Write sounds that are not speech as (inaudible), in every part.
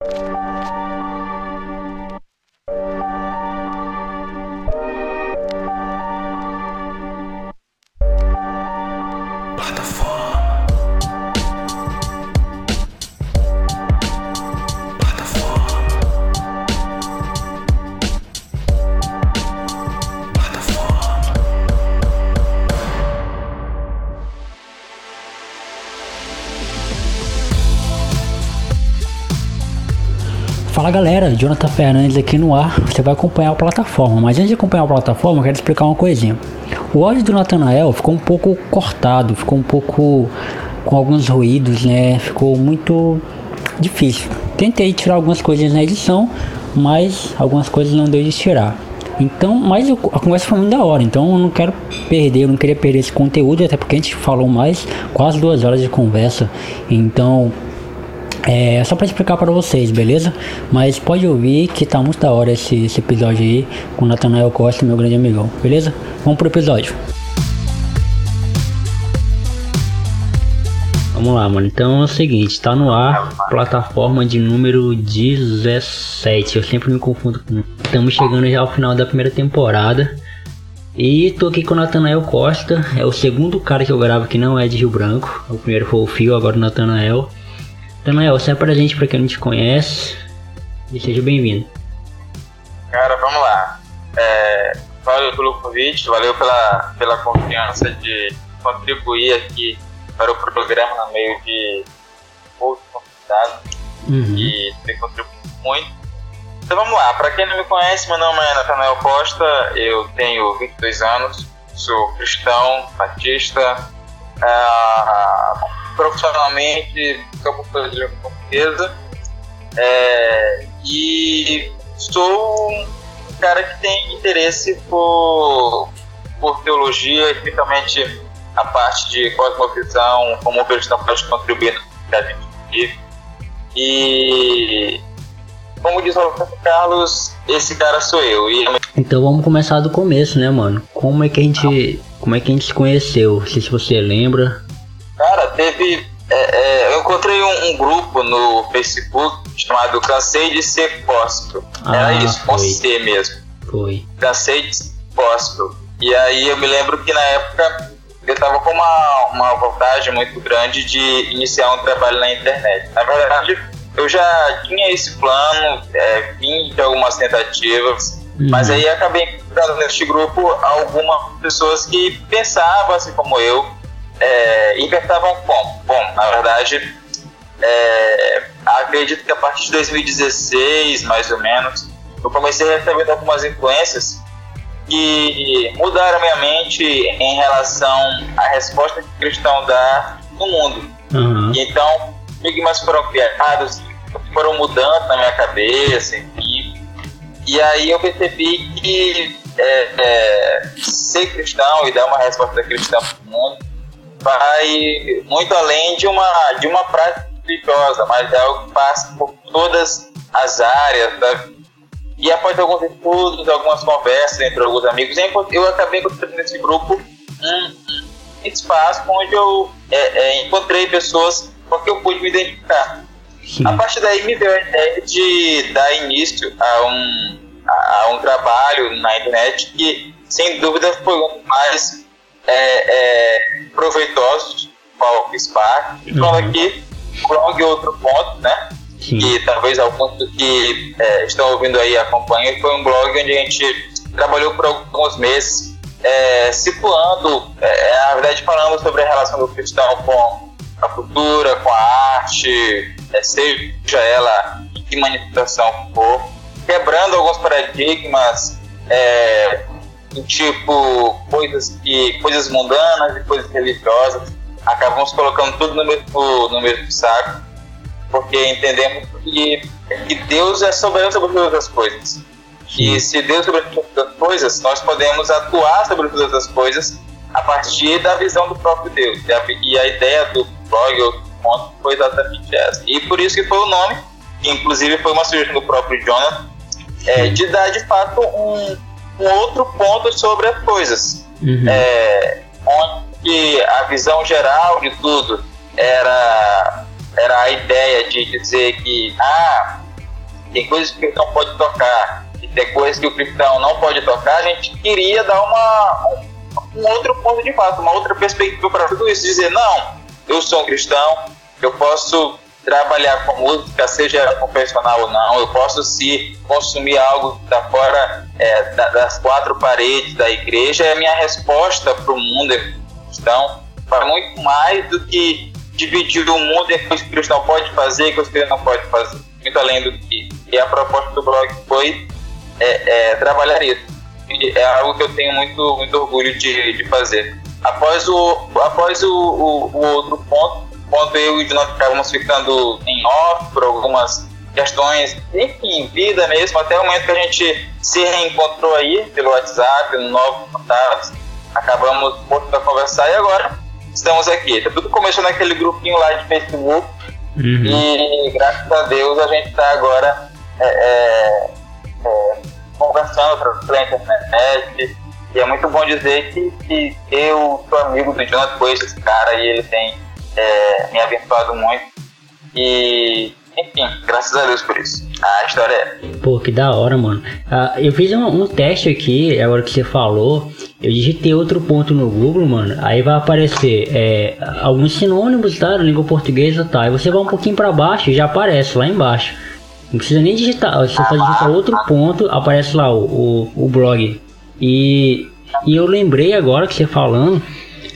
you Fala galera, Jonathan Fernandes aqui no ar. Você vai acompanhar a plataforma, mas antes de acompanhar a plataforma, eu quero explicar uma coisinha. O áudio do Nathanael ficou um pouco cortado, ficou um pouco com alguns ruídos, né? Ficou muito difícil. Tentei tirar algumas coisas na edição, mas algumas coisas não deu de tirar. Então, mas a conversa foi muito da hora, então eu não quero perder, eu não queria perder esse conteúdo, até porque a gente falou mais quase duas horas de conversa. Então, é só para explicar para vocês, beleza? Mas pode ouvir que tá muito da hora esse, esse episódio aí com o Nathanael Costa, meu grande amigão, beleza? Vamos pro episódio. Vamos lá, mano. Então é o seguinte, tá no ar, plataforma de número 17. Eu sempre me confundo com. Estamos chegando já ao final da primeira temporada. E tô aqui com o Nathanael Costa. É o segundo cara que eu gravo que não é de Rio Branco. O primeiro foi o Fio, agora o Nathanael. Daniel, se apresente para quem não te conhece e seja bem-vindo. Cara, vamos lá. É, valeu pelo convite, valeu pela, pela confiança de contribuir aqui para o programa no meio de outros convidados uhum. e ter contribuído muito. Então vamos lá, para quem não me conhece, meu nome é Nathanael Costa, eu tenho 22 anos, sou cristão, batista, uh, profissionalmente campo de língua portuguesa é, e sou um cara que tem interesse por, por teologia, especialmente a parte de cosmovisão, como o cristão pode contribuir no que a gente vive. E como diz o Carlos, esse cara sou eu. E... Então vamos começar do começo, né, mano? Como é que a gente, como é que a gente se conheceu? Se você lembra. Cara, teve. É, é, eu encontrei um, um, grupo no Facebook chamado Cansei de Ser Gospel. Ah, Era isso, com C mesmo. Foi. Cansei de Ser Gospel. E aí eu me lembro que na época eu estava com uma, uma vontade muito grande de iniciar um trabalho na internet. Na verdade, eu já tinha esse plano, é, vim de algumas tentativas, uhum. mas aí acabei encontrando neste grupo algumas pessoas que pensavam assim como eu, é, inventavam como? Bom, na verdade, é, acredito que a partir de 2016, mais ou menos, eu comecei a receber algumas influências que mudaram minha mente em relação à resposta que o cristão dá no mundo. Uhum. Então, enigmas foram criados, foram mudando na minha cabeça, enfim. E aí eu percebi que é, é, ser cristão e dar uma resposta cristã para o mundo vai muito além de uma, de uma prática religiosa, mas é algo que passa por todas as áreas da e após alguns estudos, algumas conversas entre alguns amigos, eu acabei encontrando nesse grupo um, espaço onde eu é, é, encontrei pessoas com que eu pude me identificar. Sim. A partir daí me deu a ideia de dar início a um, a, a um trabalho na internet que, sem dúvida, foi um mais é, é, proveitosos qual o Spark. E uhum. aqui, blog outro ponto, né? Sim. Que talvez alguns que é, estão ouvindo aí acompanhem, foi um blog onde a gente trabalhou por alguns meses é, situando, é, na verdade falando sobre a relação do cristão com a cultura, com a arte, é, seja ela que manifestação for, quebrando alguns paradigmas é, tipo coisas que coisas mundanas e coisas religiosas. Acabamos colocando tudo no mesmo no mesmo saco porque entendemos que, que Deus é soberano sobre todas as coisas. E se Deus é sobre todas as coisas nós podemos atuar sobre todas as coisas a partir da visão do próprio Deus. E a, e a ideia do blog ou do foi exatamente essa. E por isso que foi o nome que inclusive foi uma sugestão do próprio Jonathan. É, de dar de fato um um outro ponto sobre as coisas. Uhum. É, onde a visão geral de tudo era, era a ideia de dizer que ah, tem coisas que o cristão pode tocar, e tem coisas que o cristão não pode tocar, a gente queria dar uma, um, outro ponto de vista, uma outra perspectiva para tudo isso. Dizer, não, eu sou um cristão, eu posso trabalhar com música, seja confessional ou não, eu posso se consumir algo está fora é, das quatro paredes da igreja, é a minha resposta para o mundo cristão, para muito mais do que dividir o mundo em que o cristão pode fazer e que ele não pode fazer, muito além do que. E a proposta do blog foi é, é, trabalhar isso. E é algo que eu tenho muito, muito orgulho de, de fazer. Após o, após o, o, o outro ponto, quando eu e o nós ficávamos ficando em off por algumas questões, enfim, vida mesmo, até o momento que a gente se reencontrou aí pelo WhatsApp, no novo contato, acabamos voltando a conversar e agora estamos aqui. Tá tudo começou naquele grupinho lá de Facebook uhum. e graças a Deus a gente está agora é, é, é, conversando pela internet e é muito bom dizer que, que eu sou amigo do Jonathan, conheço esse cara e ele tem é, me abençoado muito. E, enfim, graças a Deus por isso. A história é. Pô, que da hora, mano. Ah, eu fiz um, um, teste aqui, agora que você falou. Eu digitei outro ponto no Google, mano. Aí vai aparecer é, alguns sinônimos, tá? Na língua portuguesa, tá? Aí você vai um pouquinho para baixo e já aparece lá embaixo. Não precisa nem digitar. Você só digita outro ponto, aparece lá o, o, o blog. E, e eu lembrei agora que você falando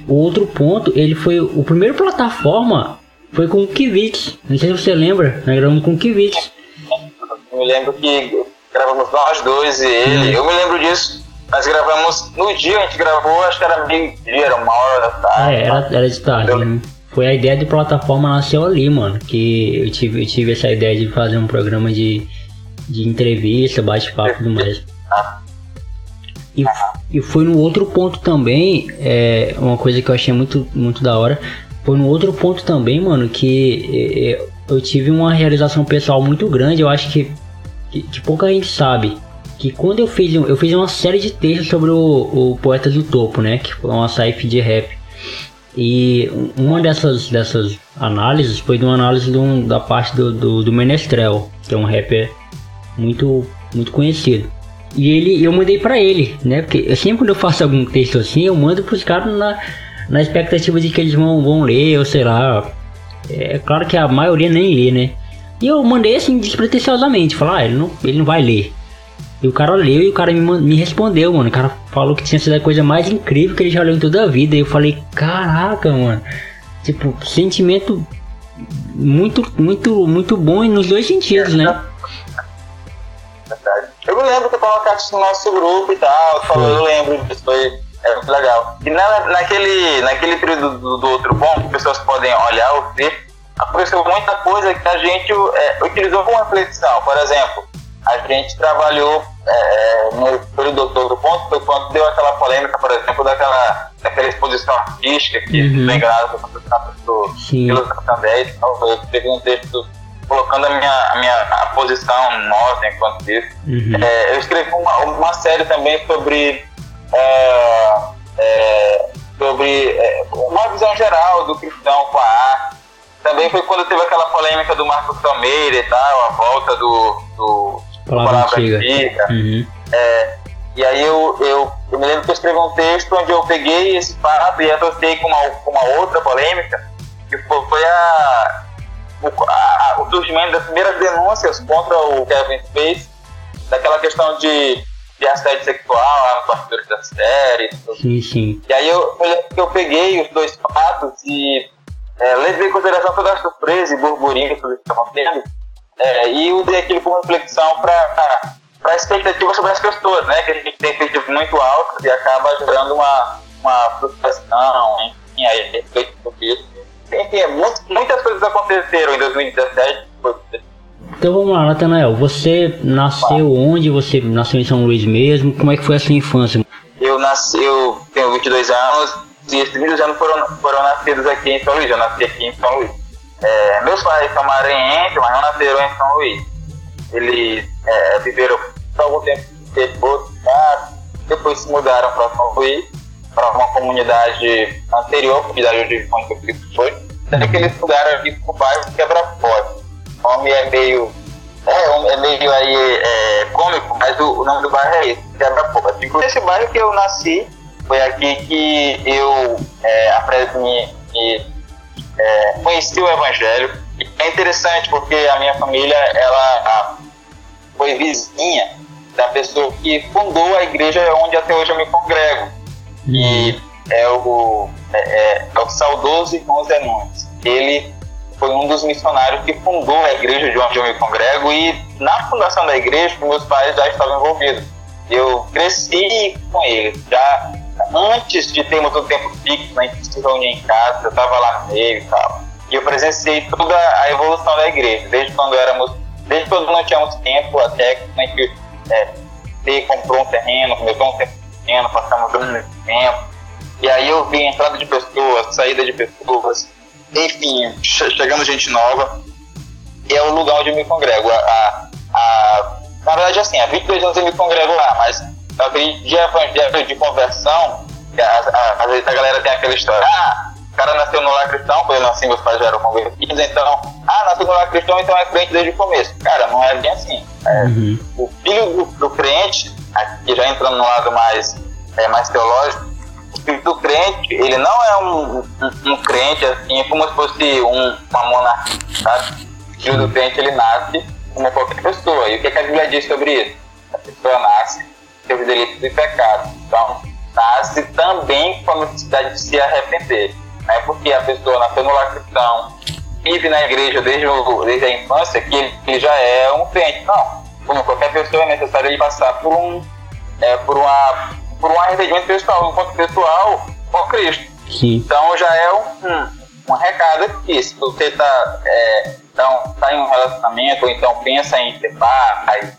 o outro ponto, ele foi o primeiro plataforma foi com o Kivitz. Não sei se você lembra, nós gravamos com o Kivitz. Eu me lembro que gravamos nós dois e ele. Hum. Eu me lembro disso. Nós gravamos no dia, a gente gravou, acho que era meio dia, era uma hora da tarde. É, era, era de tarde. Né? Foi a ideia de plataforma nasceu ali, mano. Que eu tive, eu tive essa ideia de fazer um programa de, de entrevista, bate-papo e tudo mais. Ah. E, e foi no outro ponto também, é, uma coisa que eu achei muito, muito da hora. Foi no outro ponto também, mano, que é, eu tive uma realização pessoal muito grande. Eu acho que, que, que, pouca gente sabe. Que quando eu fiz, eu fiz uma série de textos sobre o, o Poetas do Topo, né? Que foi uma site de rap. E uma dessas, dessas análises foi de uma análise um, da parte do, do, do Menestrel, que é um rapper muito, muito conhecido. E ele, eu mandei para ele, né? Porque eu, sempre quando eu faço algum texto assim, eu mando pros caras na, na expectativa de que eles vão, vão ler, ou sei lá. É claro que a maioria nem lê, né? E eu mandei assim despretensiosamente, falar, ah, ele não, ele não vai ler. E o cara leu e o cara me, me respondeu, mano. O cara falou que tinha sido a coisa mais incrível que ele já leu em toda a vida. E eu falei, caraca, mano. Tipo, sentimento muito, muito, muito bom nos dois sentidos, né? Me lembro que eu colocaste no nosso grupo e tal, falou, eu lembro disso, foi é muito legal. E na, naquele, naquele período do, do outro ponto, que pessoas podem olhar ou ver, aconteceu muita coisa que a gente é, utilizou como reflexão. Por exemplo, a gente trabalhou é, no período do outro ponto, foi quando deu aquela polêmica, por exemplo, daquela, daquela exposição artística que, uhum. foi do Pelo e tal. Eu peguei um texto colocando a minha, a minha a posição nossa enquanto isso. Uhum. É, eu escrevi uma, uma série também sobre é, é, sobre é, uma visão geral do cristão com a arte. Também foi quando teve aquela polêmica do Marcos Tomeira e tal, a volta do, do Palavra, Palavra Antiga. antiga. Uhum. É, e aí eu, eu, eu, me lembro que eu escrevi um texto onde eu peguei esse fato e associei com uma, com uma outra polêmica, que foi a, o, o surgimento das primeiras denúncias contra o Kevin Space, daquela questão de, de assédio sexual, nos bastidores da série. Sim, sim. E aí eu, eu, peguei os dois fatos e é, levei em consideração toda a surpresa e burburinho que estavam tendo é, e usei aquilo como reflexão para para expectativa sobre as pessoas, né? Que a gente tem expectativas muito altas e acaba gerando uma, uma frustração, enfim, aí respeito sobre isso enfim, muitas coisas aconteceram em 2017. Então vamos lá, Natanael. Você nasceu onde? Você nasceu em São Luís mesmo? Como é que foi a sua infância? Eu nasci, eu tenho 22 anos e esses 22 anos foram, foram nascidos aqui em São Luís. Eu nasci aqui em São Luís. É, meus pais são maranhenses, mas não nasceram em São Luís. Eles é, viveram algum tempo em outro depois se mudaram para São Luís para uma comunidade anterior, comunidade onde o conflito foi, daqueles lugares aqui pro bairro Quebra-Foz. O nome é meio. É, é meio aí é, cômico, mas o, o, nome do bairro é esse. Inclusive, esse bairro que eu nasci, foi aqui que eu é, aprendi, é, conheci o Evangelho. É interessante porque a minha família, ela foi vizinha da pessoa que fundou a igreja onde até hoje eu me congrego. E uhum. é o, é, é, é o saudoso irmão Zé Nunes. Ele foi um dos missionários que fundou a igreja de onde eu me congrego e na fundação da igreja meus pais já estavam envolvidos. Eu cresci com eles, já antes de termos um tempo fixo, né, a gente se reunia em casa, eu estava lá no meio e tal. E eu presenciei toda a evolução da igreja, desde quando éramos, desde quando não tínhamos tempo até que a gente é, comprou um terreno, começou um terreno, passamos um tempo. E aí eu vi entrada de pessoas, saída de pessoas, enfim, chegando gente nova. E é o lugar onde eu me congrego. A, a, a na verdade, assim, há 22 anos eu me congrego lá, mas eu de evangelho, de conversão, às vezes a galera tem aquela história, ah, o cara nasceu no lar cristão, quando eu nasci, meus pais já eram convertidos, então, ah, nasceu no lar cristão, então é crente desde o começo. Cara, não é bem assim. É, uhum. O filho do, do, crente, aqui já entrando no lado mais, é, mais teológico, o filho do crente, ele não é um, um, um crente assim, como se fosse um, uma monarquia, sabe? O filho do crente, ele nasce como qualquer pessoa. E o que, que a Bíblia diz sobre isso? A pessoa nasce seus delitos e pecados. Então, nasce também com a necessidade de se arrepender. Não é porque a pessoa nasceu no lar cristão, vive na igreja desde, o, desde a infância, que ele, ele, já é um crente. Não. Como qualquer pessoa, é necessário ele passar por um, é, por uma, por um arrependimento pessoal, um encontro pessoal com Cristo. Sim. Então, já é um, um, um recado aqui. Se você está é, então, tá em um relacionamento, ou então pensa em ter pai,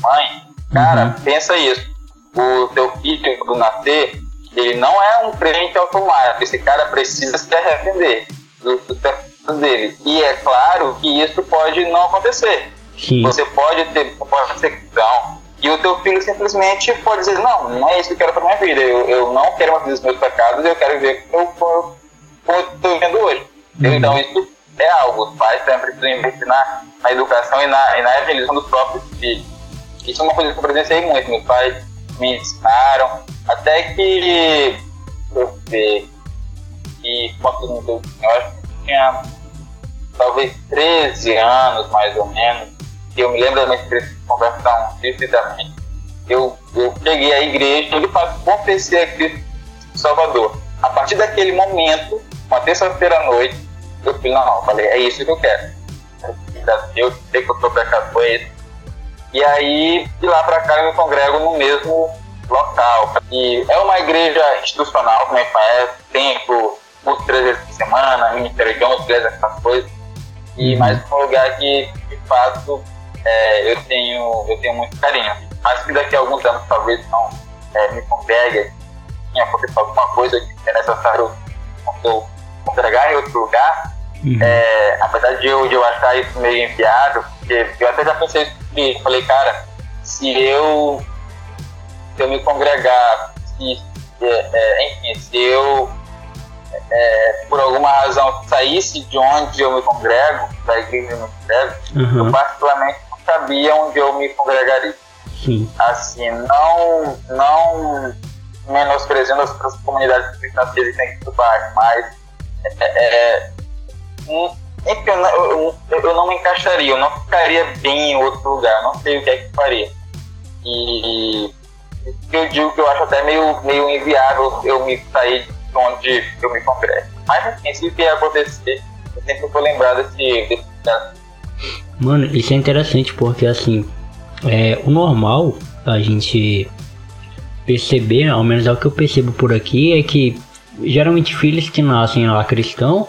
mãe, Cara, uhum. pensa isso. O teu filho do nascer, ele não é um crente automático. Esse cara precisa se arrepender do pecados dele. E é claro que isso pode não acontecer. Sim. Você pode ter uma perseguição e o teu filho simplesmente pode dizer, não, não é isso que eu quero para minha vida. Eu, eu não quero mais os meus pecados, eu quero ver como eu estou vivendo hoje. Uhum. Então isso é algo. Os pais também precisam investir na, na educação e na, e na evangelização dos próprios filhos. Isso é uma coisa que eu presenciei muito. Meus pais me ensinaram. Até que eu ver que eu, eu acho que tinha talvez 13 anos mais ou menos, eu me lembro da minha de conversão vividamente. Eu, eu cheguei à igreja e de fato confessei a Cristo Salvador. A partir daquele momento, uma terça-feira à noite, eu falei, não, não, falei, é isso que eu quero. Eu sei que eu sou pecador, é isso e aí, de lá para cá, eu me congrego no mesmo local. E é uma igreja institucional, como é que faz, tempo, culto três vezes por semana, ministério de 11, igreja, essas coisas. E uhum. mais um lugar que, de fato, é, eu, tenho, eu tenho muito carinho. Mas que daqui a alguns anos, talvez, não é, me congregue, aconteça alguma coisa que é necessário eu congregar em outro lugar, Uhum. É, apesar de eu, de eu achar isso meio enviado, porque eu até já pensei isso falei, cara, se eu, se eu me congregar, se, é, é, enfim, se eu é, por alguma razão saísse de onde eu me congrego, da igreja eu me congrego, uhum. eu particularmente sabia onde eu me congregaria. Sim. Assim, não, não menosprezando as comunidades cristãs que existem aqui do bairro, mas é, é enfim, eu, eu, eu, não me encaixaria, eu não ficaria bem em outro lugar, não sei o que é que faria. E eu digo que eu acho até meio, meio inviável eu me sair de onde eu me congrego. Mas assim, se vier acontecer, eu sempre vou lembrar desse, desse Mano, isso é interessante porque assim, é, o normal a gente perceber, ao menos é o que eu percebo por aqui, é que geralmente filhos que nascem lá cristão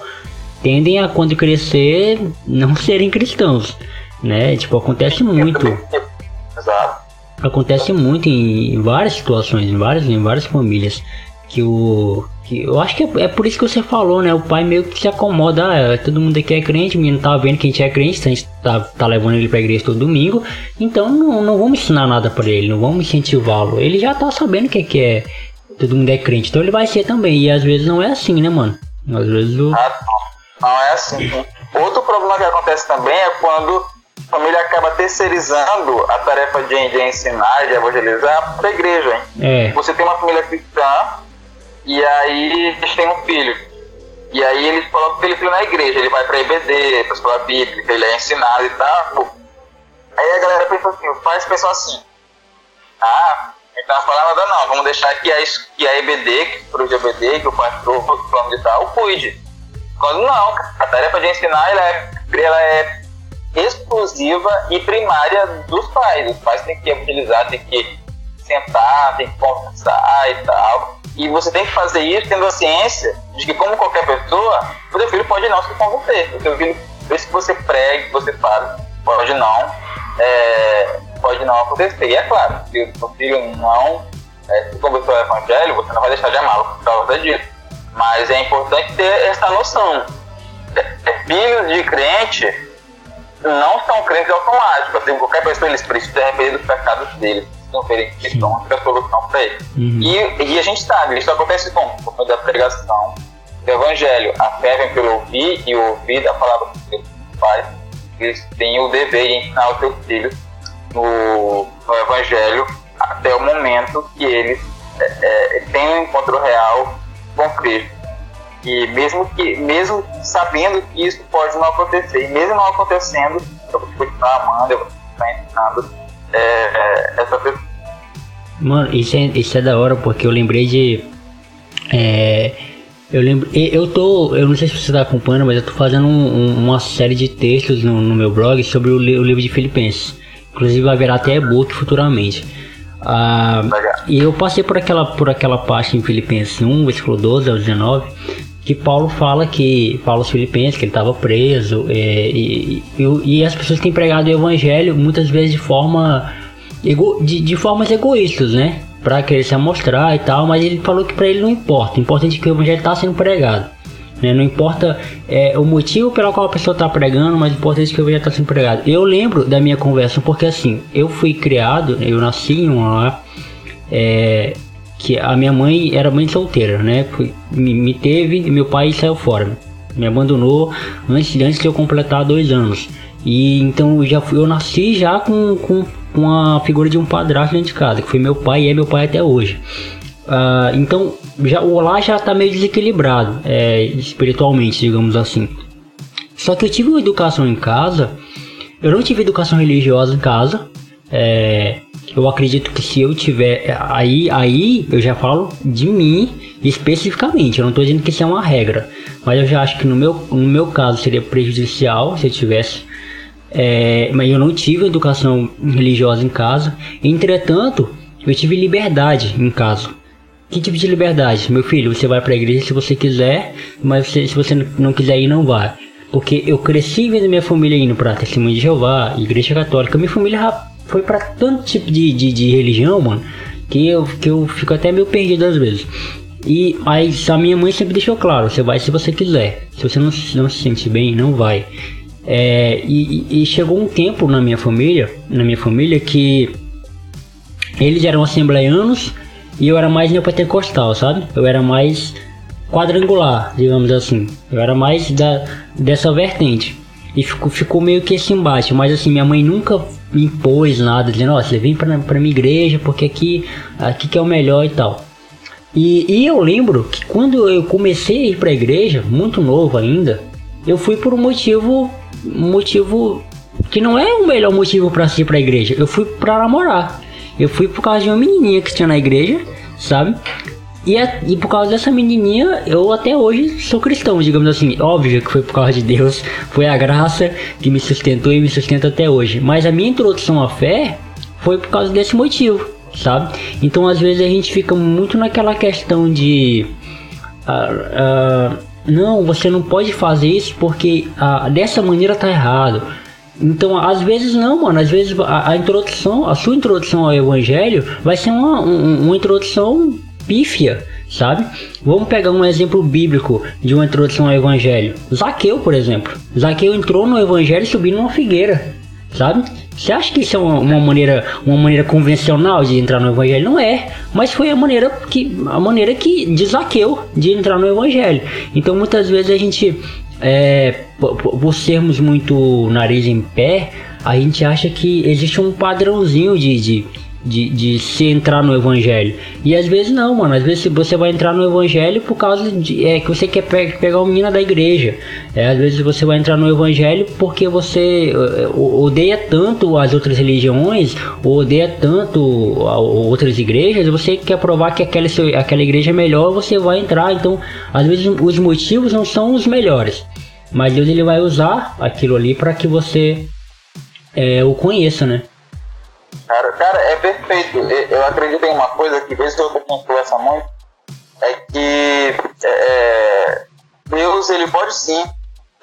tendem a quando crescer não (laughs) serem cristãos, né? Tipo, acontece muito. Acontece muito em várias situações, em várias, em várias famílias. Que o. Que eu acho que é, é, por isso que você falou, né? O pai meio que se acomoda. Ah, todo mundo aqui é crente, o menino tá vendo que a gente é crente, então a gente tá, tá levando ele pra igreja todo domingo. Então não, não vamos ensinar nada para ele, não vamos incentivá-lo. Ele já tá sabendo que, que é. Todo mundo é crente, então ele vai ser também. E às vezes não é assim, né, mano? Às vezes o. Ah, não é assim. Outro problema que acontece também é quando a família acaba terceirizando a tarefa de, de ensinar, de evangelizar para a igreja. Hein? É. Você tem uma família cristã e aí eles têm um filho. E aí eles colocam aquele filho na igreja, ele vai para a IBD, para a escola bíblica, ele é ensinado e tal. Aí a galera pensa assim, os pais pensam assim, ah, então fala nada não, vamos deixar que a, que a EBD, que o EBD, que o pastor, que o plano de tal, cuide. Quando não, a tarefa de ensinar ela é, ela é exclusiva e primária dos pais. Os pais têm que utilizar, têm que sentar, têm que conversar e tal. E você tem que fazer isso tendo a ciência de que, como qualquer pessoa, o seu filho pode não se converter. O seu filho, isso que você prega, você fala, pode não, é, pode não acontecer. E é claro, se o seu filho não é, se converteu ao evangelho, você não vai deixar de amá-lo por causa disso. Mas é importante ter essa noção. É, é, filhos de crente não são crentes automáticos. Assim, qualquer pessoa eles precisam arrepender dos pecados deles. Não verem que estão a solução para eles. Uhum. E, e, a gente sabe, isso acontece como? Meio da pregação do evangelho. A fé vem pelo ouvir e ouvir da palavra que Deus faz. Eles têm o dever de ensinar os seus filhos no, no evangelho até o momento que eles é, é, têm um encontro real com Cristo. E mesmo que, mesmo sabendo que isso pode não acontecer, e mesmo não acontecendo, eu vou continuar amando, eu vou continuar ensinando é, essa. Mano, isso é, isso é da hora, porque eu lembrei de. É, eu lembro. Eu tô. Eu não sei se você tá acompanhando, mas eu tô fazendo um, um, uma série de textos no, no meu blog sobre o, o, livro de Filipenses. Inclusive vai virar até e-book futuramente. Ah, e eu passei por aquela, por aquela parte em Filipenses 1, versículo 12 ao 19, que Paulo fala que Paulo aos Filipenses que ele estava preso é, e, e, e, as pessoas têm pregado o evangelho muitas vezes de forma de, de formas egoístas, né? Para querer se mostrar e tal, mas ele falou que para ele não importa. O importante é que o evangelho está sendo pregado. Né? Não importa é, o motivo pelo qual a pessoa está pregando, mas o importante é que o evangelho está sendo pregado. Eu lembro da minha conversa porque assim, eu fui criado, eu nasci em um lar é, que a minha mãe era mãe solteira, né? Me, me teve e meu pai saiu fora. Me abandonou antes, antes de eu completar dois anos. E então eu já fui, eu nasci já com, com, com a figura de um padrasto dentro de casa, que foi meu pai e é meu pai até hoje. Uh, então já, o lá já está meio desequilibrado é, espiritualmente, digamos assim. Só que eu tive uma educação em casa, eu não tive educação religiosa em casa. É, eu acredito que se eu tiver. Aí, aí eu já falo de mim especificamente. Eu não estou dizendo que isso é uma regra. Mas eu já acho que no meu, no meu caso seria prejudicial se eu tivesse. É, mas eu não tive educação religiosa em casa. Entretanto, eu tive liberdade em casa. Que tipo de liberdade? Meu filho, você vai para a igreja se você quiser, mas você, se você não quiser ir, não vai. Porque eu cresci vendo minha família indo para Testemunho de Jeová, Igreja Católica. Minha família foi para tanto tipo de, de, de, religião, mano, que eu, que eu fico até meio perdido às vezes. E aí a minha mãe sempre deixou claro, você vai se você quiser. Se você não, não se sente bem, não vai. É, e, e, chegou um tempo na minha família, na minha família, que eles eram assembleianos e eu era mais neopentecostal, sabe? Eu era mais quadrangular, digamos assim. Eu era mais da, dessa vertente. E ficou, ficou meio que esse embate. Mas assim, minha mãe nunca impôs nada, dizendo, ó, oh, você vem pra, pra minha igreja porque aqui, aqui que é o melhor e tal. E, e eu lembro que quando eu comecei a ir pra igreja, muito novo ainda, eu fui por um motivo, um motivo que não é o melhor motivo para ir pra igreja. Eu fui pra namorar. Eu fui por causa de uma menininha que tinha na igreja, sabe? E, é, e por causa dessa menininha, eu até hoje sou cristão, digamos assim. Óbvio que foi por causa de Deus, foi a graça que me sustentou e me sustenta até hoje. Mas a minha introdução à fé foi por causa desse motivo, sabe? Então às vezes a gente fica muito naquela questão de. Uh, uh, não, você não pode fazer isso porque uh, dessa maneira tá errado. Então, às vezes não, mano. Às vezes a, a, introdução, a sua introdução ao evangelho vai ser uma, um, uma introdução pífia, sabe? Vamos pegar um exemplo bíblico de uma introdução ao evangelho. Zaqueu, por exemplo. Zaqueu entrou no evangelho subindo uma figueira, sabe? Você acha que isso é uma, uma, maneira, uma maneira convencional de entrar no evangelho? Não é, mas foi a maneira que a maneira que de Zaqueu de entrar no evangelho. Então muitas vezes a gente é, por sermos muito nariz em pé, a gente acha que existe um padrãozinho de, de de, de se entrar no evangelho. E às vezes não, mano. Às vezes você vai entrar no evangelho por causa de é, que você quer pe pegar uma menina da igreja. É, às vezes você vai entrar no evangelho porque você odeia tanto as outras religiões, ou odeia tanto outras igrejas, você quer provar que aquela, aquela igreja é melhor, você vai entrar. Então, às vezes os motivos não são os melhores. Mas Deus ele vai usar aquilo ali para que você é, o conheça, né? Cara, cara, é perfeito. Eu acredito em uma coisa que, vez eu me conversa muito, é que é, é, Deus ele pode sim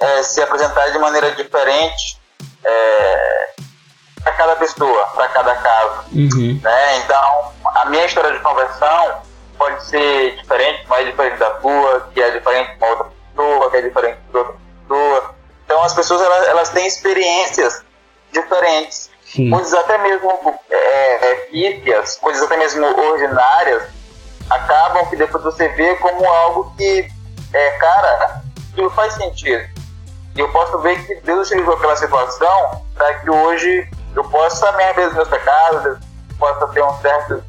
é, se apresentar de maneira diferente é, para cada pessoa, para cada caso. Uhum. Né? Então, a minha história de conversão pode ser diferente, mas diferente da tua, que é diferente de uma outra pessoa, que é diferente de outra pessoa. Então, as pessoas elas, elas têm experiências diferentes. Sim. coisas até mesmo é, coisas até mesmo ordinárias, acabam que depois você vê como algo que, é, cara, aquilo faz sentido. E eu posso ver que Deus utilizou aquela situação para que hoje eu possa me arrepender dos meus pecados, possa ter um certo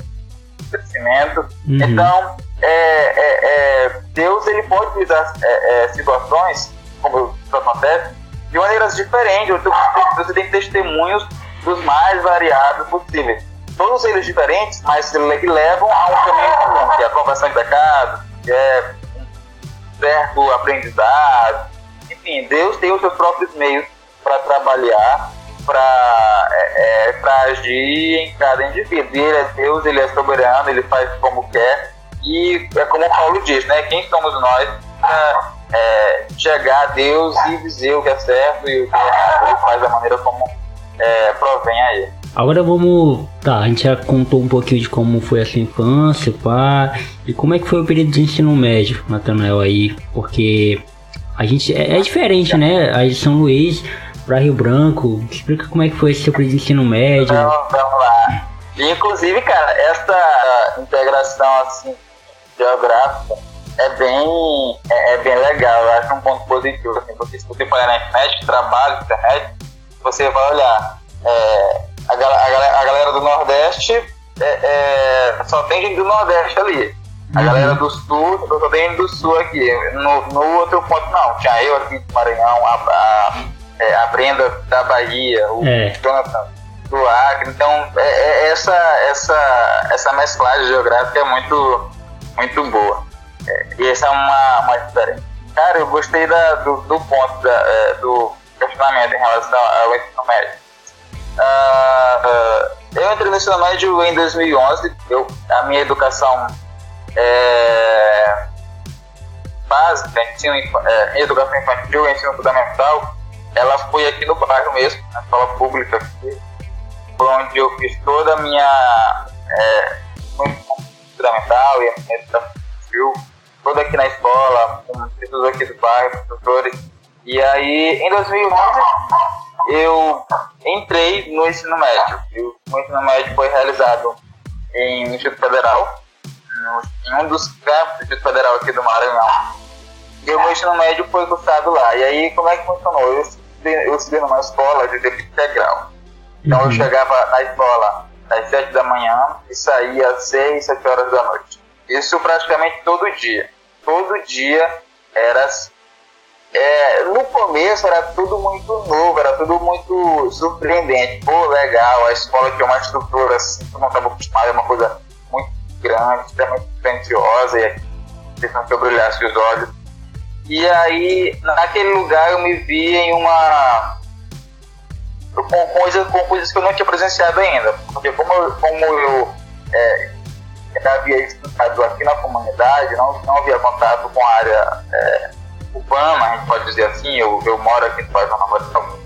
crescimento. Uhum. Então, é, é, é, Deus ele pode utilizar é, é, situações, como isso acontece, de maneiras diferentes. Você tem testemunhos dos mais variados possíveis. Todos eles diferentes, mas que levam a um caminho comum, que é a conversão de pecado, que é um certo aprendizado. Enfim, Deus tem os seus próprios meios para trabalhar, para é, é, agir em cada indivíduo. E ele é Deus, ele é soberano, ele faz como quer. E é como Paulo diz, né? Quem somos nós para é, chegar a Deus e dizer o que é certo e o que é errado? Ele faz da maneira como é, provém aí. Agora vamos. Tá, a gente já contou um pouquinho de como foi a sua infância, pá. E como é que foi o período de ensino médio, Natanael, aí? Porque a gente. É, é diferente, né? Aí de São Luís para Rio Branco. Explica como é que foi esse seu período de ensino médio. Vamos, vamos lá. Inclusive, cara, essa integração assim, geográfica é bem, é, é, bem legal. Eu acho um ponto positivo. Assim, porque se você for na internet, trabalho, internet, você vai olhar, é, a, a, a, galera do Nordeste é, é, só tem gente do Nordeste ali. A uhum. galera do Sul só tem gente do Sul aqui. No, no outro ponto, não. Tinha eu aqui do Maranhão, a, a, é, Brenda da Bahia, o é. Jonathan do Acre. Então, é, essa, essa, essa mesclagem geográfica é muito, muito boa. e essa é uma, uma diferença. Cara, eu gostei da, do, do ponto da, do em relação ao ensino médio. Uh, eu entrei no ensino médio em 2011. Eu, a minha educação é, básica, ensino, é, minha educação infantil, ensino fundamental, ela foi aqui no bairro mesmo, na escola pública, foi onde eu fiz toda a minha é, fundamental e a minha educação infantil, toda aqui na escola, com pessoas aqui do bairro, professores e aí, em 2011, eu entrei no ensino médio. o ensino médio foi realizado em Instituto Federal, em um dos campos do Instituto Federal aqui do Maranhão. E o meu ensino médio foi cursado lá. E aí, como é que funcionou? Eu estudei, eu estudei numa escola de tempo integral. Então, uhum. eu chegava na escola às 7 da manhã e saía às 6, 7 horas da noite. Isso praticamente todo dia. Todo dia era é, no começo era tudo muito novo, era tudo muito surpreendente. Pô, legal, a escola tinha uma estrutura assim, que eu não estava acostumado, é uma coisa muito grande, extremamente grandiosa, e questão que eu brilhasse os olhos. E aí, naquele lugar, eu me vi em uma. com coisas, com coisas que eu não tinha presenciado ainda. Porque, como eu, como eu é, havia estudado aqui na comunidade, não, não havia contato com a área. É, urbana, a gente pode dizer assim, eu, eu moro aqui no bairro Nova Iguaçu.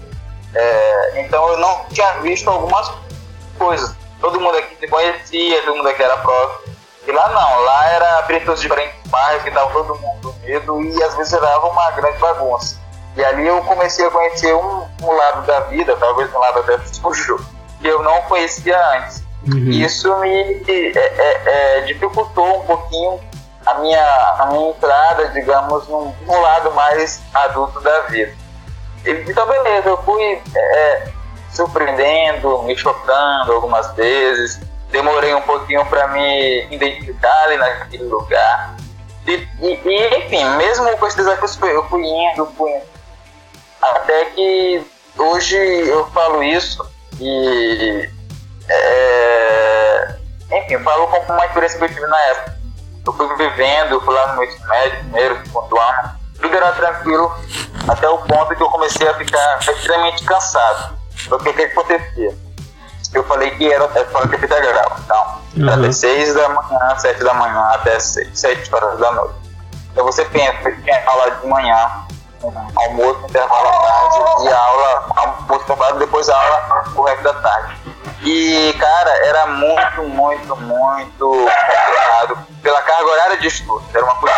É, então eu não tinha visto algumas coisas. Todo mundo aqui se conhecia, todo mundo aqui era próximo. E lá não, lá era todos os diferentes bairros que dava todo mundo medo e às vezes dava uma grande bagunça. E ali eu comecei a conhecer um, um lado da vida, talvez um lado até sujo, que eu não conhecia antes. Uhum. Isso me é, é, é, dificultou um pouquinho a minha, a minha entrada, digamos, num, num lado mais adulto da vida. Então, beleza, eu fui é, surpreendendo, me chocando algumas vezes. Demorei um pouquinho para me identificar ali naquele lugar. E, e, e, enfim, mesmo com esses desafios, eu fui indo, fui indo. Até que hoje eu falo isso e. É, enfim, falo como uma experiência que eu tive na época. Eu fui vivendo, eu fui lá no meu ensino médio, primeiro, segundo ano. Tudo era tranquilo, até o ponto que eu comecei a ficar extremamente cansado. Porque o que acontecia? Eu falei que era para ter integral. Então, uhum. era das 6 da manhã, 7 da manhã até 6, 7 horas da noite. Então você pensa que tinha aula de manhã, almoço, intervalo à tarde, e aula, almoço, depois aula o resto da tarde. E, cara, era muito, muito, muito complicado pela carga horária de estudo. Era uma coisa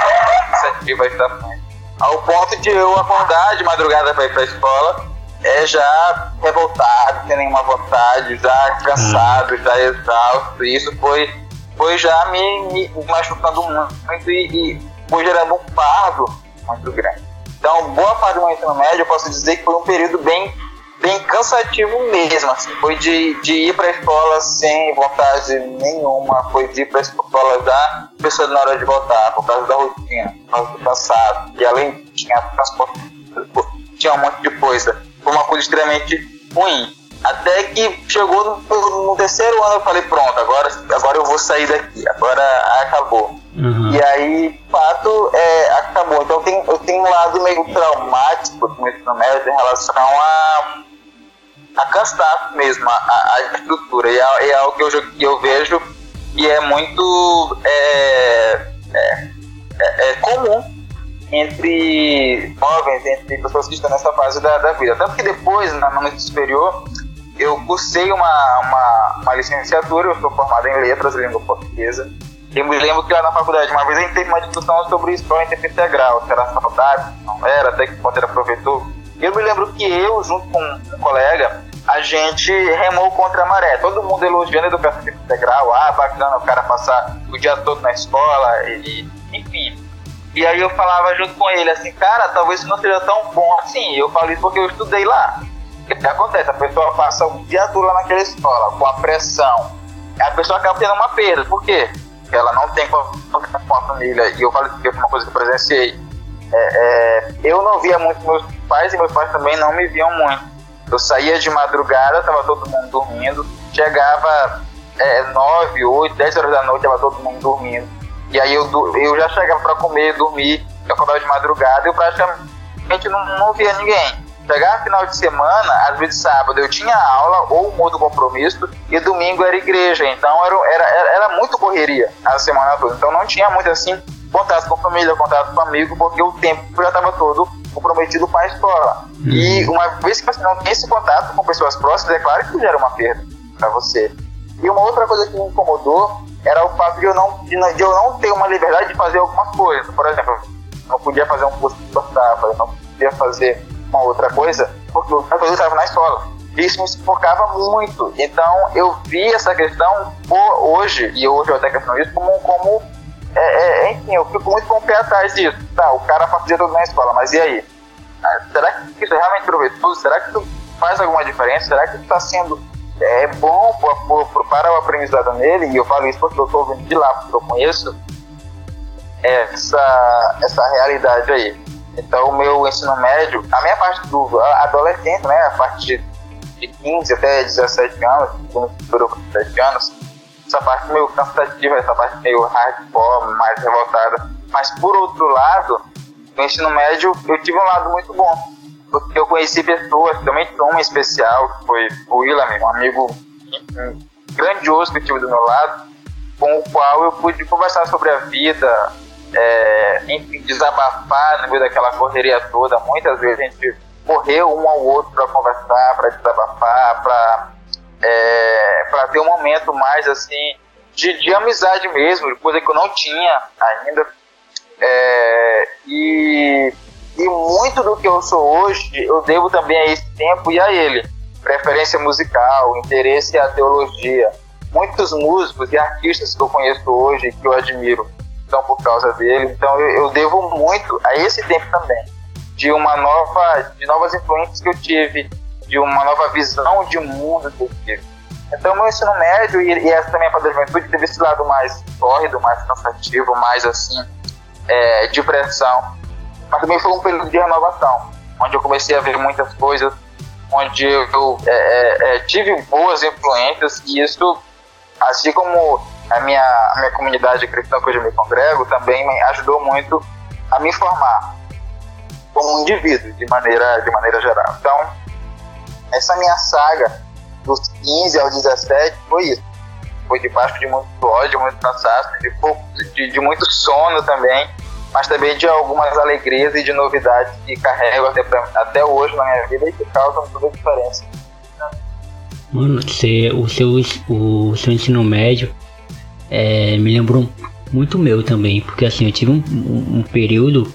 cansativa pra frente. Ao ponto de eu acordar de madrugada para ir para a escola, é já revoltado, sem nenhuma vontade, já cansado, já exausto. E isso foi, foi já me, me machucando muito e, e foi gerando um fardo muito grande. Então, boa parte do meu ensino médio, eu posso dizer que foi um período bem, bem cansativo mesmo. Assim. Foi de, de ir para a escola sem vontade nenhuma, foi de ir para a escola já pensando na hora de voltar, por causa da rotina, por causa do passado. E além tinha transporte, tinha um monte de coisa. Foi uma coisa extremamente ruim. Até que chegou no, no, terceiro ano, eu falei, pronto, agora, agora eu vou sair daqui, agora acabou. Uhum. E aí, fato, é, acabou. Então tem, eu tenho um lado meio traumático do ensino médio em relação a, a cansaço mesmo, a, a estrutura. E é, é, algo que eu, que eu vejo e é muito é, é, é, é comum entre jovens, entre pessoas que estão nessa fase da, da vida. Tanto que depois, na no superior, eu cursei uma, uma, uma, licenciatura, eu sou formado em letras língua portuguesa. Eu me lembro que lá na faculdade, uma vez a gente teve uma discussão sobre escola em integral, se era saudável, não era, até que ponto era proveitoso. Eu me lembro que eu, junto com um colega, a gente remou contra a maré. Todo mundo elogiando a educação integral, ah, bacana o cara passar o dia todo na escola, e, enfim. E aí eu falava junto com ele assim, cara, talvez isso não seja tão bom assim. Eu falo isso porque eu estudei lá. Que acontece? A pessoa passa o dia todo lá naquela escola, com a pressão. A pessoa acaba tendo uma perda. Por quê? Porque ela não tem contato com a família. E eu falo que uma coisa que eu presenciei. É, é, eu não via muito meus pais e meus pais também não me viam muito. Eu saía de madrugada, tava todo mundo dormindo. Chegava é, 9, 8, 10 horas da noite, tava todo mundo dormindo e aí eu, eu já chegava para comer, dormir, eu acordava de madrugada e eu praticamente não, não via ninguém. Chegava final de semana, às vezes sábado eu tinha aula ou um outro compromisso e domingo era igreja. Então era, era, era muito correria a semana toda. Então não tinha muito assim contato com a família, contato com amigo, porque o tempo já estava todo comprometido com a escola. Uhum. E uma vez que você não tem esse contato com pessoas próximas, é claro que gera uma perda para você. E uma outra coisa que me incomodou era o fato de eu não, de, eu não ter uma liberdade de fazer algumas coisas. Por exemplo, não podia fazer um curso de eu não podia fazer uma outra coisa, porque eu estava na escola. Isso me sufocava muito. Então eu vi essa questão hoje, e hoje eu até questiono isso, como, como é, é, enfim, eu fico muito com o pé atrás disso. Tá, o cara fazia tudo na escola, mas e aí? Ah, será que isso é realmente proveitoso? Será que isso faz alguma diferença? Será que isso está sendo é bom para o aprendizado nele, e eu falo isso porque eu estou vendo de lá, porque eu conheço essa, essa realidade aí. Então, o meu ensino médio, a minha parte do adolescente, né, a parte de 15 até 17 anos, com 17 anos, essa parte meio cansativa, essa parte meio hardcore, mais revoltada. Mas, por outro lado, no ensino médio, eu tive um lado muito bom porque eu conheci pessoas, também uma especial, que foi o Willam, um amigo grandioso que eu tive do meu lado, com o qual eu pude conversar sobre a vida, é, enfim, desabafar no meio daquela correria toda. Muitas vezes a gente correu um ao outro para conversar, para desabafar, para é, para ter um momento mais assim de, de amizade mesmo, coisa que eu não tinha ainda. É, e e muito do que eu sou hoje, eu devo também a esse tempo e a ele. Preferência musical, interesse à teologia. Muitos músicos e artistas que eu conheço hoje, que eu admiro, são por causa dele. Então eu, eu devo muito a esse tempo também. De uma nova, de novas influências que eu tive de uma nova visão de mundo que eu tive. Então, meu ensino médio e, e essa também a fase da juventude teve esse lado mais sórdido, mais cansativo, mais assim, é, de pressão. Mas também foi um período de renovação, onde eu comecei a ver muitas coisas, onde eu é, é, é tive boas influências e isso, assim como a minha, a minha comunidade cristã que eu me congrego, também me ajudou muito a me formar como um indivíduo, de maneira, de maneira geral. Então, essa minha saga dos 15 aos 17 foi isso. Foi debaixo de muito ódio, muito cansaço, de, de, de muito sono também, mas também de algumas alegrias e de novidades que carrego até, até hoje na minha vida e que causam toda a diferença. Mano, você, o, seu, o seu ensino médio é, me lembrou muito meu também, porque assim, eu tive um, um, um período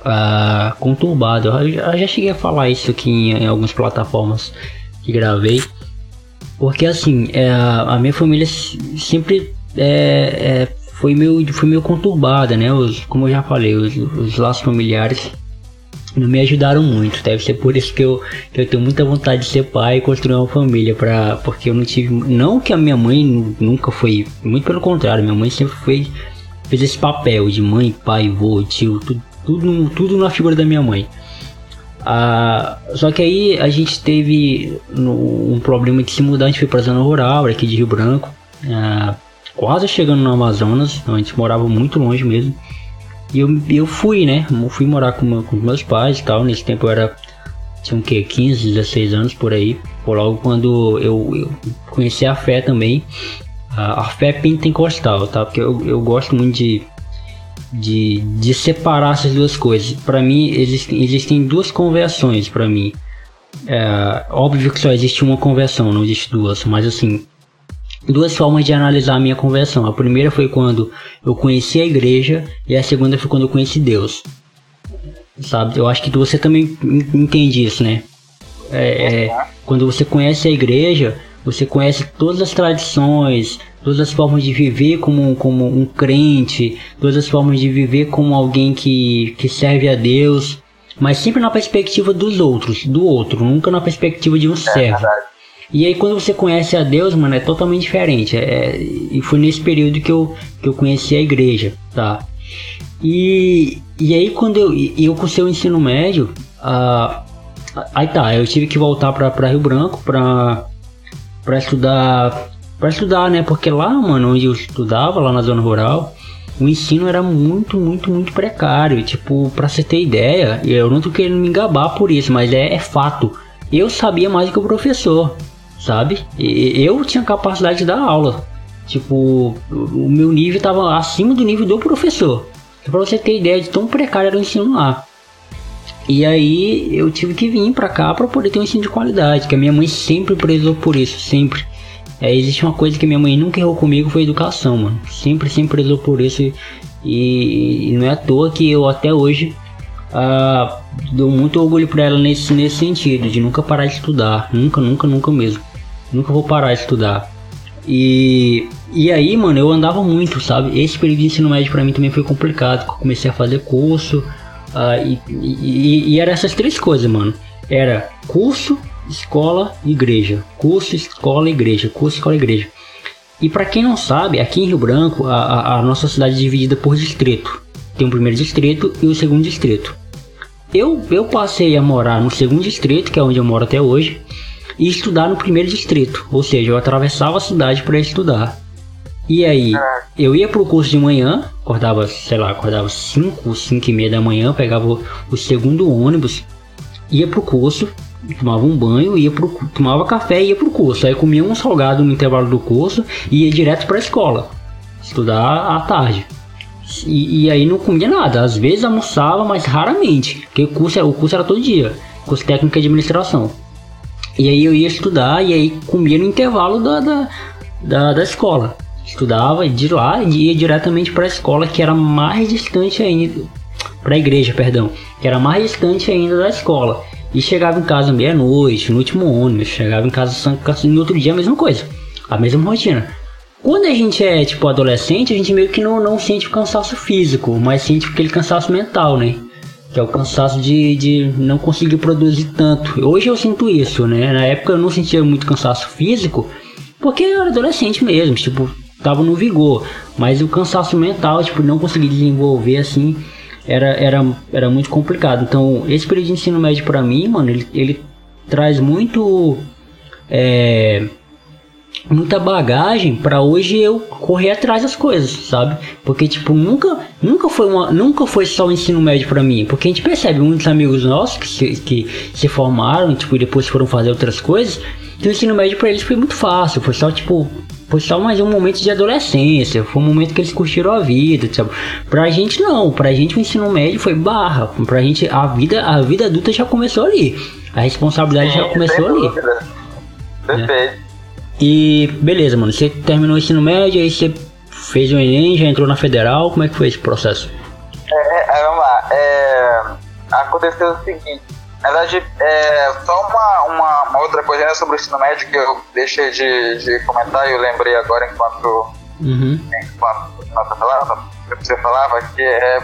uh, conturbado. Eu já, cheguei a falar isso aqui em, em algumas plataformas que gravei. Porque assim, é, a minha família sempre é, é, foi, meio, foi meio conturbada, né? Os, como eu já falei, os, os laços familiares não me ajudaram muito. Deve ser por isso que eu, que eu tenho muita vontade de ser pai e construir uma família. Pra, porque eu não tive. Não que a minha mãe nunca foi. Muito pelo contrário, minha mãe sempre fez, fez esse papel de mãe, pai, vô, tio, tudo, tudo, tudo na figura da minha mãe. Ah, só que aí a gente teve um problema de se mudar, a gente foi pra zona rural, aqui de Rio Branco, ah, quase chegando no Amazonas, a gente morava muito longe mesmo. E eu, eu fui, né? Eu fui morar com, com meus pais e tal. Nesse tempo eu era. Tinha um que? 15, 16 anos por aí. Por logo quando eu, eu conheci a fé também. A, a fé pentecostal, tá? Porque eu, eu gosto muito de, de, de separar essas duas coisas. Para mim, existem, existem duas conversões para mim. É, óbvio que só existe uma conversão, não existe duas, mas assim, duas formas de analisar a minha conversão. A primeira foi quando eu conheci a igreja e a segunda foi quando eu conheci Deus. Sabe? Eu acho que você também entende isso, né? É, é, quando você conhece a igreja, você conhece todas as tradições, todas as formas de viver como, como um crente, todas as formas de viver como alguém que, que serve a Deus, mas sempre na perspectiva dos outros, do outro, nunca na perspectiva de um é, servo. E aí quando você conhece a Deus, mano, é totalmente diferente. É, e foi nesse período que eu, que eu conheci a igreja, tá? E, e aí quando eu, eu com o seu ensino médio, uh, aí tá, eu tive que voltar pra, pra Rio Branco pra, pra estudar, pra estudar, né? Porque lá, mano, onde eu estudava, lá na zona rural, o ensino era muito, muito, muito precário. Tipo, pra você ter ideia, eu não tô querendo me engabar por isso, mas é, é fato. Eu sabia mais do que o professor sabe? E eu tinha capacidade de dar aula. Tipo, o meu nível estava acima do nível do professor. Pra você ter ideia de tão precário era o ensino lá. E aí eu tive que vir pra cá para poder ter um ensino de qualidade, que a minha mãe sempre prezou por isso, sempre. É, existe uma coisa que minha mãe nunca errou comigo, foi educação, mano. Sempre, sempre prezou por isso. E, e não é à toa que eu até hoje uh, dou muito orgulho pra ela nesse, nesse sentido, de nunca parar de estudar. Nunca, nunca, nunca mesmo nunca vou parar de estudar. E, e aí, mano, eu andava muito, sabe? Esse período de ensino médio para mim também foi complicado. Comecei a fazer curso. Uh, e, e, e, era essas três coisas, mano. Era curso, escola, igreja. Curso, escola, igreja. Curso, escola, igreja. E para quem não sabe, aqui em Rio Branco, a, a, a, nossa cidade é dividida por distrito. Tem o primeiro distrito e o segundo distrito. Eu, eu passei a morar no segundo distrito, que é onde eu moro até hoje e estudar no primeiro distrito, ou seja, eu atravessava a cidade para estudar. E aí, eu ia pro curso de manhã, acordava, sei lá, acordava 5, 5 e meia da manhã, pegava o, segundo ônibus, ia pro curso, tomava um banho, ia pro, tomava café e ia pro curso. Aí comia um salgado no intervalo do curso e ia direto pra escola, estudar à tarde. E, e, aí não comia nada, às vezes almoçava, mas raramente, porque o curso, o curso era todo dia, curso técnico de administração. E aí eu ia estudar e aí comia no intervalo da, da, da, da escola. Estudava de lá ia diretamente para a escola que era mais distante ainda. Para a igreja, perdão. Que era mais distante ainda da escola. E chegava em casa meia-noite, no último ônibus. Chegava em casa no outro dia a mesma coisa. A mesma rotina. Quando a gente é tipo adolescente, a gente meio que não, não sente o cansaço físico, mas sente aquele cansaço mental, né? Que é o cansaço de, de não conseguir produzir tanto. Hoje eu sinto isso, né? Na época eu não sentia muito cansaço físico, porque eu era adolescente mesmo, tipo, tava no vigor. Mas o cansaço mental, tipo, não conseguir desenvolver assim, era, era, era muito complicado. Então, esse período de ensino médio para mim, mano, ele, ele traz muito. É, muita bagagem para hoje eu correr atrás das coisas, sabe? Porque tipo, nunca, nunca foi uma, nunca foi só o ensino médio para mim, porque a gente percebe muitos amigos nossos que se, que se formaram, tipo, e depois foram fazer outras coisas, que o ensino médio para eles foi muito fácil, foi só tipo, foi só mais um momento de adolescência, foi um momento que eles curtiram a vida, sabe? Pra gente não, pra gente o ensino médio foi barra, pra gente a vida, a vida adulta já começou ali. A responsabilidade Sim, já começou ali. Perfeito. E beleza, mano. Você terminou o ensino médio, aí você fez o Enem, já entrou na federal. Como é que foi esse processo? É, é, vamos lá. É, aconteceu o seguinte. Na verdade, é, só uma, uma, uma, outra coisa né, sobre o ensino médio que eu deixei de, de comentar e eu lembrei agora enquanto, uhum. enquanto falava, você falava que é,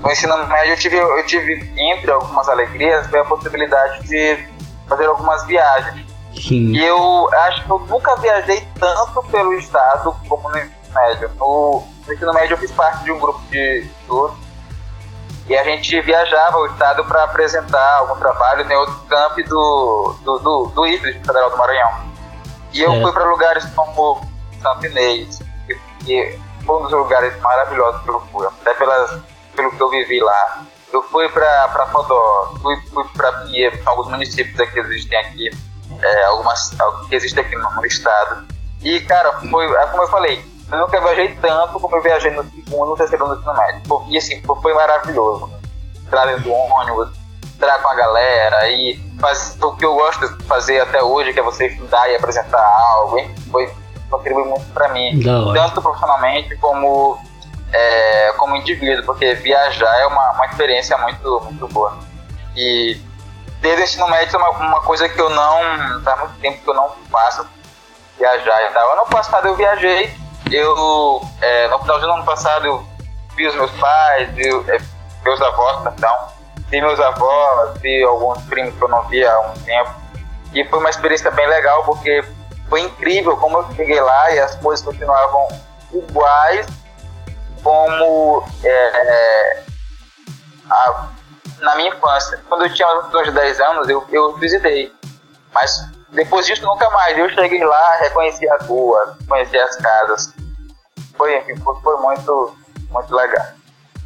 no ensino médio eu tive, eu tive, entre algumas alegrias, foi a possibilidade de fazer algumas viagens. Sim. E eu acho que eu nunca viajei tanto pelo estado como no ensino médio. No, no ensino médio eu fiz parte de um grupo de estudos e a gente viajava o estado para apresentar algum trabalho em outro campo do, do, do, do IFES, Federal do Maranhão. E eu é. fui para lugares como Santo Inês, que, que foi um dos lugares maravilhosos que eu fui, até pelas, pelo que eu vivi lá. Eu fui para Fodó, fui, fui para Pinheiro, são alguns municípios aqui que existem aqui é, algumas que existem aqui no, estado. E, cara, foi, é como eu falei, eu nunca viajei tanto como eu viajei no segundo, no terceiro, no ensino médio. E assim, foi maravilhoso. Entrar dentro do ônibus, entrar com a galera e fazer o que eu gosto de fazer até hoje, que é você estudar e apresentar algo, hein? Foi, contribuiu muito para mim, tanto profissionalmente como é, como indivíduo, porque viajar é uma, uma experiência muito, muito boa. E desde o ensino médio é uma, uma coisa que eu não. Faz muito tempo que eu não faço viajar e tal. Ano passado eu viajei, eu. É, no final do ano passado eu vi os meus pais, é, meus avós, perdão. Vi meus avós, vi alguns primos que eu não via há um tempo. E foi uma experiência bem legal porque foi incrível como eu cheguei lá e as coisas continuavam iguais como é, é a, na minha infância. Quando eu tinha uns 10 anos, eu, eu visitei. Mas depois disso, nunca mais. Eu cheguei lá, reconheci as ruas, conheci as casas. Foi, enfim, foi, muito, muito legal.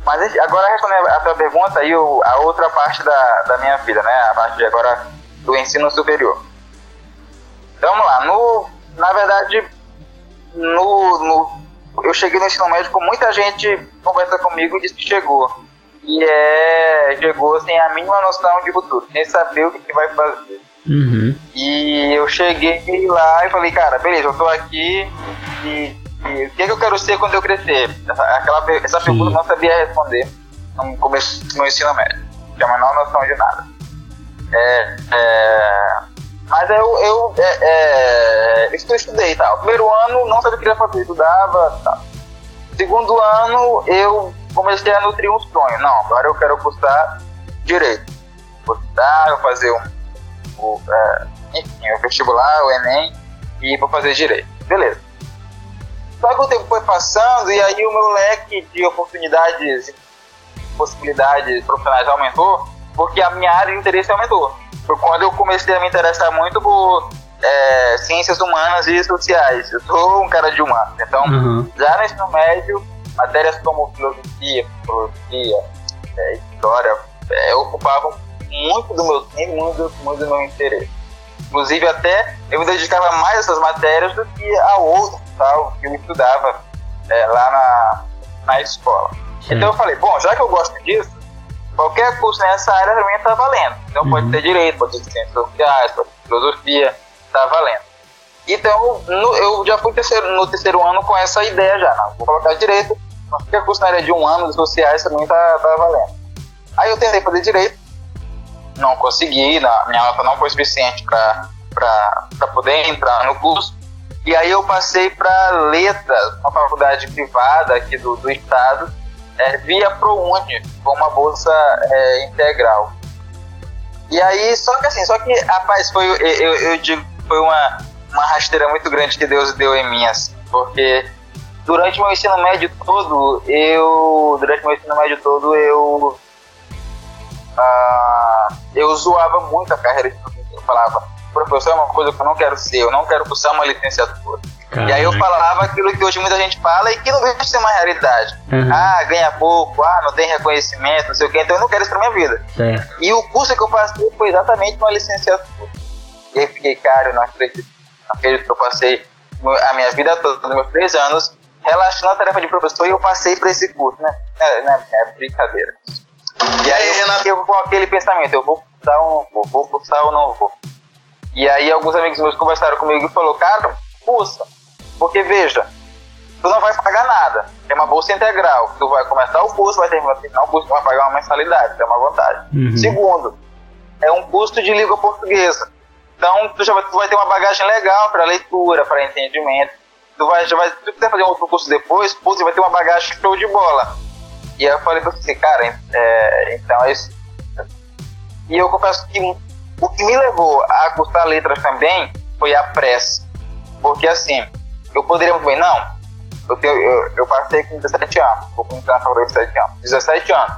Mas agora, respondendo a tua pergunta, e a outra parte da, da minha vida, né? A parte de agora do ensino superior. Então, vamos lá. No, na verdade, no, no, eu cheguei no ensino médio com muita gente conversa comigo e disse que chegou e é, chegou sem a mínima noção de futuro, sem saber o que, que vai fazer. Uhum. E eu cheguei lá e falei, cara, beleza, eu tô aqui e, e o que, que eu quero ser quando eu crescer? Essa, aquela, essa pergunta eu não sabia responder no começo do ensino médio. Tinha a menor noção de nada. É, é, mas eu, eu, é, é, eu estudei e tal. Primeiro ano não sabia o que ia fazer, estudava tal. Segundo ano eu comecei a nutrir um sonho. Não, agora eu quero cursar direito. Cursar, eu fazer um, o, é, enfim, o vestibular, o Enem e vou fazer direito. Beleza. Só que o tempo foi passando e aí o meu leque de oportunidades, possibilidades profissionais aumentou, porque a minha área de interesse aumentou. Foi quando eu comecei a me interessar muito por é, ciências humanas e sociais. Eu sou um cara de humanas, então uhum. já no ensino médio matérias como filosofia, psicologia, é, história, é, ocupavam muito do meu tempo, muito, muito do meu interesse. Inclusive, até eu me dedicava mais a essas matérias do que a outras tal, que eu estudava é, lá na, na escola. Sim. Então eu falei, bom, já que eu gosto disso, qualquer curso nessa área também está valendo. Então uhum. pode ser direito, pode ser ciências sociais, pode ser filosofia, está valendo. Então no, eu já fui terceiro, no terceiro ano com essa ideia já, não, vou colocar direito, qualquer curso na área de humanos sociais também tá, tá valendo. Aí eu tentei fazer direito, não consegui, na, minha nota não foi suficiente para poder entrar no curso. E aí eu passei para letras, uma faculdade privada aqui do, do estado, é, via ProUni, com uma bolsa é, integral. E aí, só que assim, só que, rapaz, foi, eu, eu digo, foi uma, uma rasteira muito grande que Deus deu em mim, assim, porque durante meu ensino médio todo, eu, durante meu ensino médio todo, eu, ah, eu zoava muito a carreira de professor, eu falava, professor é uma coisa que eu não quero ser, eu não quero cursar uma licenciatura. Caraca. E aí eu falava aquilo que hoje muita gente fala e que não de ser uma realidade. Uhum. Ah, ganha pouco, ah, não tem reconhecimento, não sei o quê, então eu não quero isso pra minha vida. Certo. E o curso que eu passei foi exatamente uma licenciatura. E aí fiquei, cara, eu não acredito, não acredito que eu passei a minha vida toda, meus três anos, relaxando a tarefa de professor e eu passei para esse curso, né? É, né? é brincadeira. E aí eu, eu com aquele pensamento, eu vou cursar ou não vou, vou cursar ou não vou. E aí alguns amigos meus conversaram comigo e falou, cara, cursa. Porque veja, tu não vai pagar nada. É uma bolsa integral. Tu vai começar o curso, vai terminar o curso, vai pagar uma mensalidade, é uma vantagem. Uhum. Segundo, é um custo de língua portuguesa. Então tu já vai, tu vai ter uma bagagem legal para leitura, para entendimento. Tu vai, já vai, tu quiser fazer um outro curso depois, pô, você vai ter uma bagagem show de bola. E aí eu falei pra você, cara, é, então é isso. E eu confesso que o que me levou a cursar letras também foi a pressa. Porque assim, eu poderia muito bem, não, eu, tenho, eu, eu passei com 17 anos, vou entrar na faculdade 17 anos, 17 anos.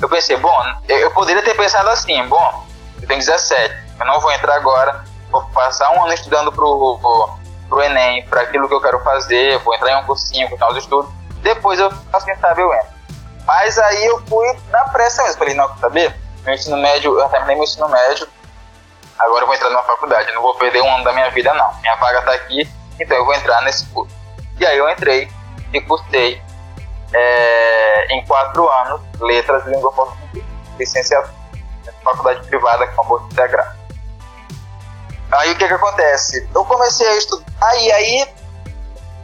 Eu pensei, bom, eu, eu poderia ter pensado assim, bom, eu tenho 17, eu não vou entrar agora, vou passar um ano estudando pro, pro, pro Enem, para aquilo que eu quero fazer, vou entrar em um cursinho, com os estudos, depois eu faço, quem sabe eu entro. Mas aí eu fui na pressa mesmo, falei, não, quer saber? Meu ensino médio, eu terminei meu ensino médio, agora eu vou entrar numa faculdade, não vou perder um ano da minha vida não, minha vaga tá aqui, então eu vou entrar nesse curso. E aí eu entrei e cursei é, em quatro anos letras e língua portuguesa, licenciatura, faculdade privada com a bolsa integral. Aí o que que acontece? Eu comecei a estudar e aí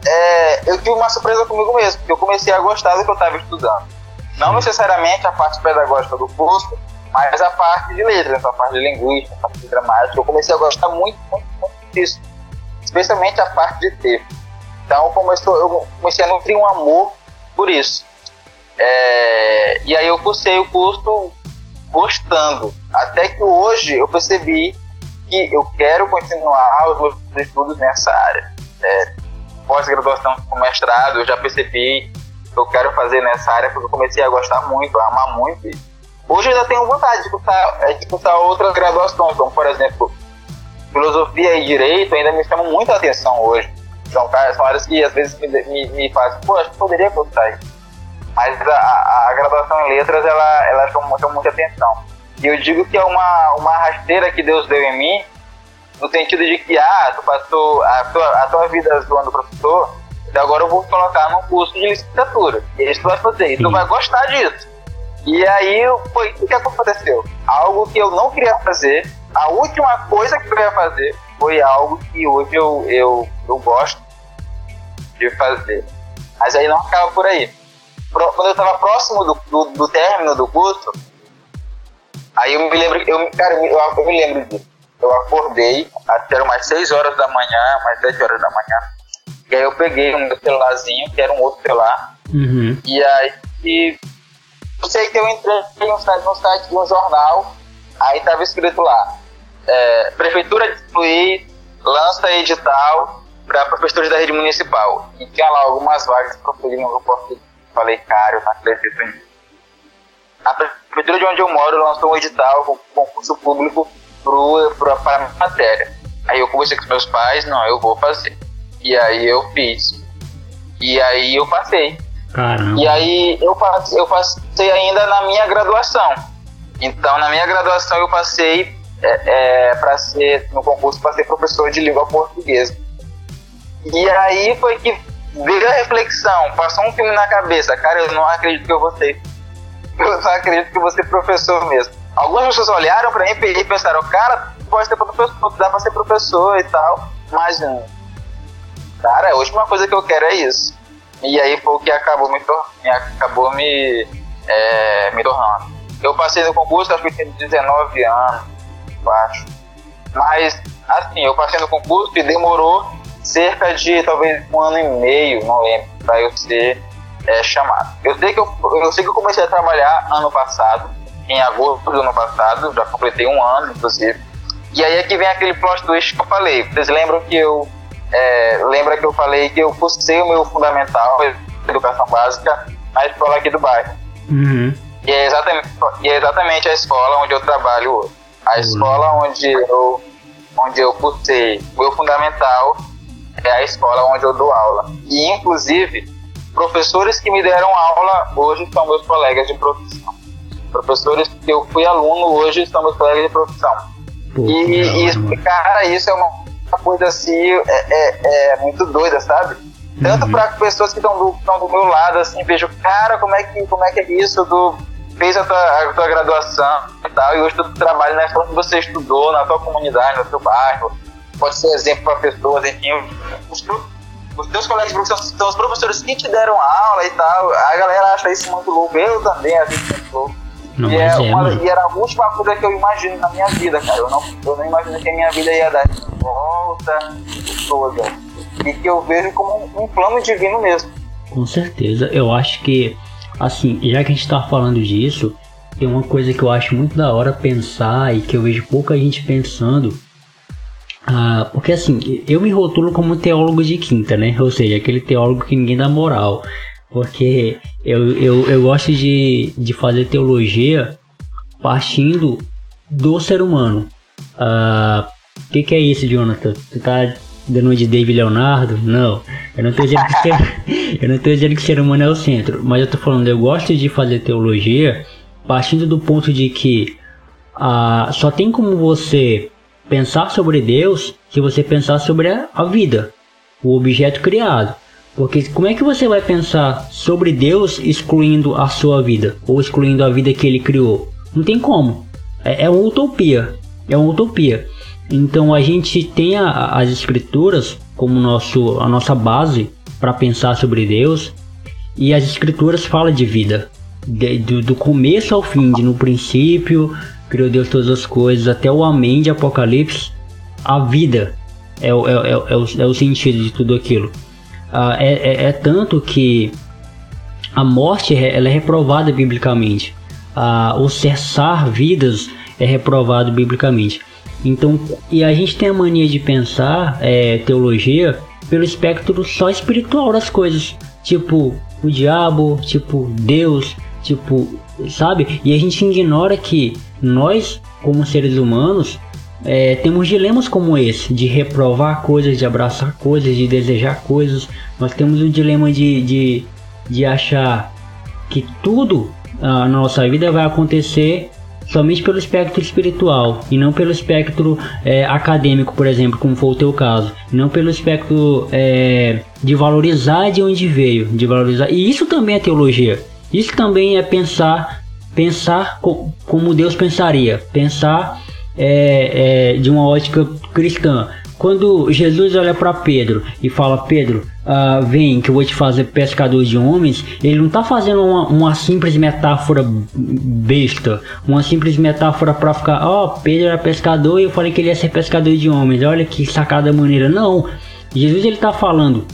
é, eu tive uma surpresa comigo mesmo, porque eu comecei a gostar do que eu estava estudando. Não necessariamente a parte pedagógica do curso, mas a parte de letras, a parte de linguística, a parte de gramática. Eu comecei a gostar muito, muito, muito disso especialmente a parte de ter. Então começou, eu comecei a nutrir um amor por isso. É, e aí eu cursei o curso gostando. Até que hoje eu percebi que eu quero continuar os meus estudos nessa área. É, Pós-graduação com mestrado, eu já percebi que eu quero fazer nessa área porque eu comecei a gostar muito, a amar muito. Hoje eu ainda tenho vontade de cursar, é, de cursar outras graduações, como por exemplo filosofia e direito ainda me chamam muita atenção hoje. São, são áreas que às vezes me, me, me fazem, pô, acho que poderia gostar isso. Mas a, a, a, graduação em letras, ela, ela chama, chama muita atenção. E eu digo que é uma, uma rasteira que Deus deu em mim, no sentido de que, ah, tu passou a tua, a tua vida zoando professor, então agora eu vou colocar num curso de licenciatura. E é isso tu vai fazer, e tu vai gostar disso. E aí, foi o que aconteceu? Algo que eu não queria fazer, a última coisa que eu ia fazer foi algo que hoje eu, eu, eu gosto de fazer. Mas aí não acaba por aí. Quando eu estava próximo do, do, do, término do curso, aí eu me lembro, eu, cara, eu, eu me lembro disso. Eu acordei, até umas 6 horas da manhã, umas 7 horas da manhã. E aí eu peguei um celularzinho, que era um outro celular. Uhum. E aí e eu sei que eu entrei no site, no site de um jornal, aí tava escrito lá, é, Prefeitura de Luiz lança edital para professores da rede municipal. E tinha lá algumas vagas para o no português. Falei, cara, eu não acredito nisso. A prefeitura de onde eu moro lançou um edital com concurso público para a matéria. Aí eu conversei com os meus pais, não, eu vou fazer. E aí eu fiz. E aí eu passei. Caramba. E aí eu passei, eu passei ainda na minha graduação. Então na minha graduação eu passei é, é, para ser no concurso para ser professor de língua portuguesa. E aí foi que veio a reflexão, passou um filme na cabeça, cara, eu não acredito que eu vou ser, eu não acredito que eu vou ser professor mesmo. Algumas pessoas olharam para mim e pensaram, cara, pode ser professor, dá para ser professor e tal, mas. Cara, a última coisa que eu quero é isso. E aí foi o que acabou me, acabou me, é, me tornando. Eu passei no concurso, acho que tinha 19 anos, acho. Mas, assim, eu passei no concurso e demorou cerca de talvez um ano e meio, não lembro, para eu ser é, chamado. Eu sei, que eu, eu sei que eu comecei a trabalhar ano passado, em agosto do ano passado, já completei um ano, inclusive. E aí é que vem aquele plot twist que eu falei. Vocês lembram que eu. É, lembra que eu falei que eu cursei o meu fundamental, educação básica, na escola aqui do bairro. Uhum. E, é exatamente, e é exatamente a escola onde eu trabalho hoje. A uhum. escola onde eu, onde eu cursei o meu fundamental é a escola onde eu dou aula. E, inclusive, professores que me deram aula hoje são meus colegas de profissão. Professores que eu fui aluno hoje são meus colegas de profissão. Pô, e, e explicar isso é uma coisa assim, é, é, é muito doida, sabe? Tanto uhum. para pessoas que estão do, do meu lado, assim, vejo, cara, como é que, como é, que é isso? Do, fez a tua, a tua graduação e tal, e hoje tu trabalha na escola que você estudou, na tua comunidade, no teu bairro. Pode ser exemplo para pessoas, enfim. Os, teus colegas profissão são os professores que te deram aula e tal. A galera acha isso muito louco. Eu também acho isso muito louco. Não, e, é uma, e era a última coisa que eu imagino na minha vida, cara. Eu não, eu não imagino que a minha vida ia dar volta toda. E que eu vejo como um, um plano divino mesmo. Com certeza. Eu acho que, assim, já que a gente tá falando disso, tem uma coisa que eu acho muito da hora pensar e que eu vejo pouca gente pensando. Ah, porque assim, eu me rotulo como teólogo de quinta, né? Ou seja, aquele teólogo que ninguém dá moral. Porque eu, eu, eu gosto de, de fazer teologia partindo do ser humano. O uh, que, que é isso, Jonathan? Tu tá dando de David Leonardo? Não. Eu não tô dizendo que ser, (laughs) eu não tô dizendo que ser humano é o centro. Mas eu tô falando, eu gosto de fazer teologia partindo do ponto de que uh, só tem como você pensar sobre Deus se você pensar sobre a, vida, o objeto criado. Porque como é que você vai pensar sobre Deus excluindo a sua vida ou excluindo a vida que Ele criou? Não tem como. É, é uma utopia. É uma utopia. Então a gente tem a, as escrituras como nosso, a nossa base para pensar sobre Deus e as escrituras falam de vida, de, do, do, começo ao fim, de no princípio criou Deus todas as coisas até o Amém de Apocalipse, a vida é, é, é, é, o, é o sentido de tudo aquilo. Ah, é, é, é, tanto que a morte ela é reprovada biblicamente. Ah, o cessar vidas é reprovado biblicamente. Então, e a gente tem a mania de pensar teologia pelo espectro só espiritual das coisas, tipo o diabo, tipo Deus, tipo, sabe? E a gente ignora que nós, como seres humanos, é, temos dilemas como esse, de reprovar coisas, de abraçar coisas, de desejar coisas. Nós temos o dilema de, de, de achar que tudo na nossa vida vai acontecer somente pelo espectro espiritual e não pelo espectro é, acadêmico, por exemplo, como foi o teu caso, não pelo espectro é, de valorizar de onde veio, de valorizar. E isso também é teologia. Isso também é pensar, pensar co como Deus pensaria, pensar é, é, de uma ótica cristã. Quando Jesus olha para Pedro e fala: Pedro, uh, vem que eu vou te fazer pescador de homens, ele não está fazendo uma, uma, simples metáfora besta, uma simples metáfora para ficar: Ó, oh, Pedro era pescador e eu falei que ele ia ser pescador de homens, olha que sacada maneira. Não, Jesus ele está falando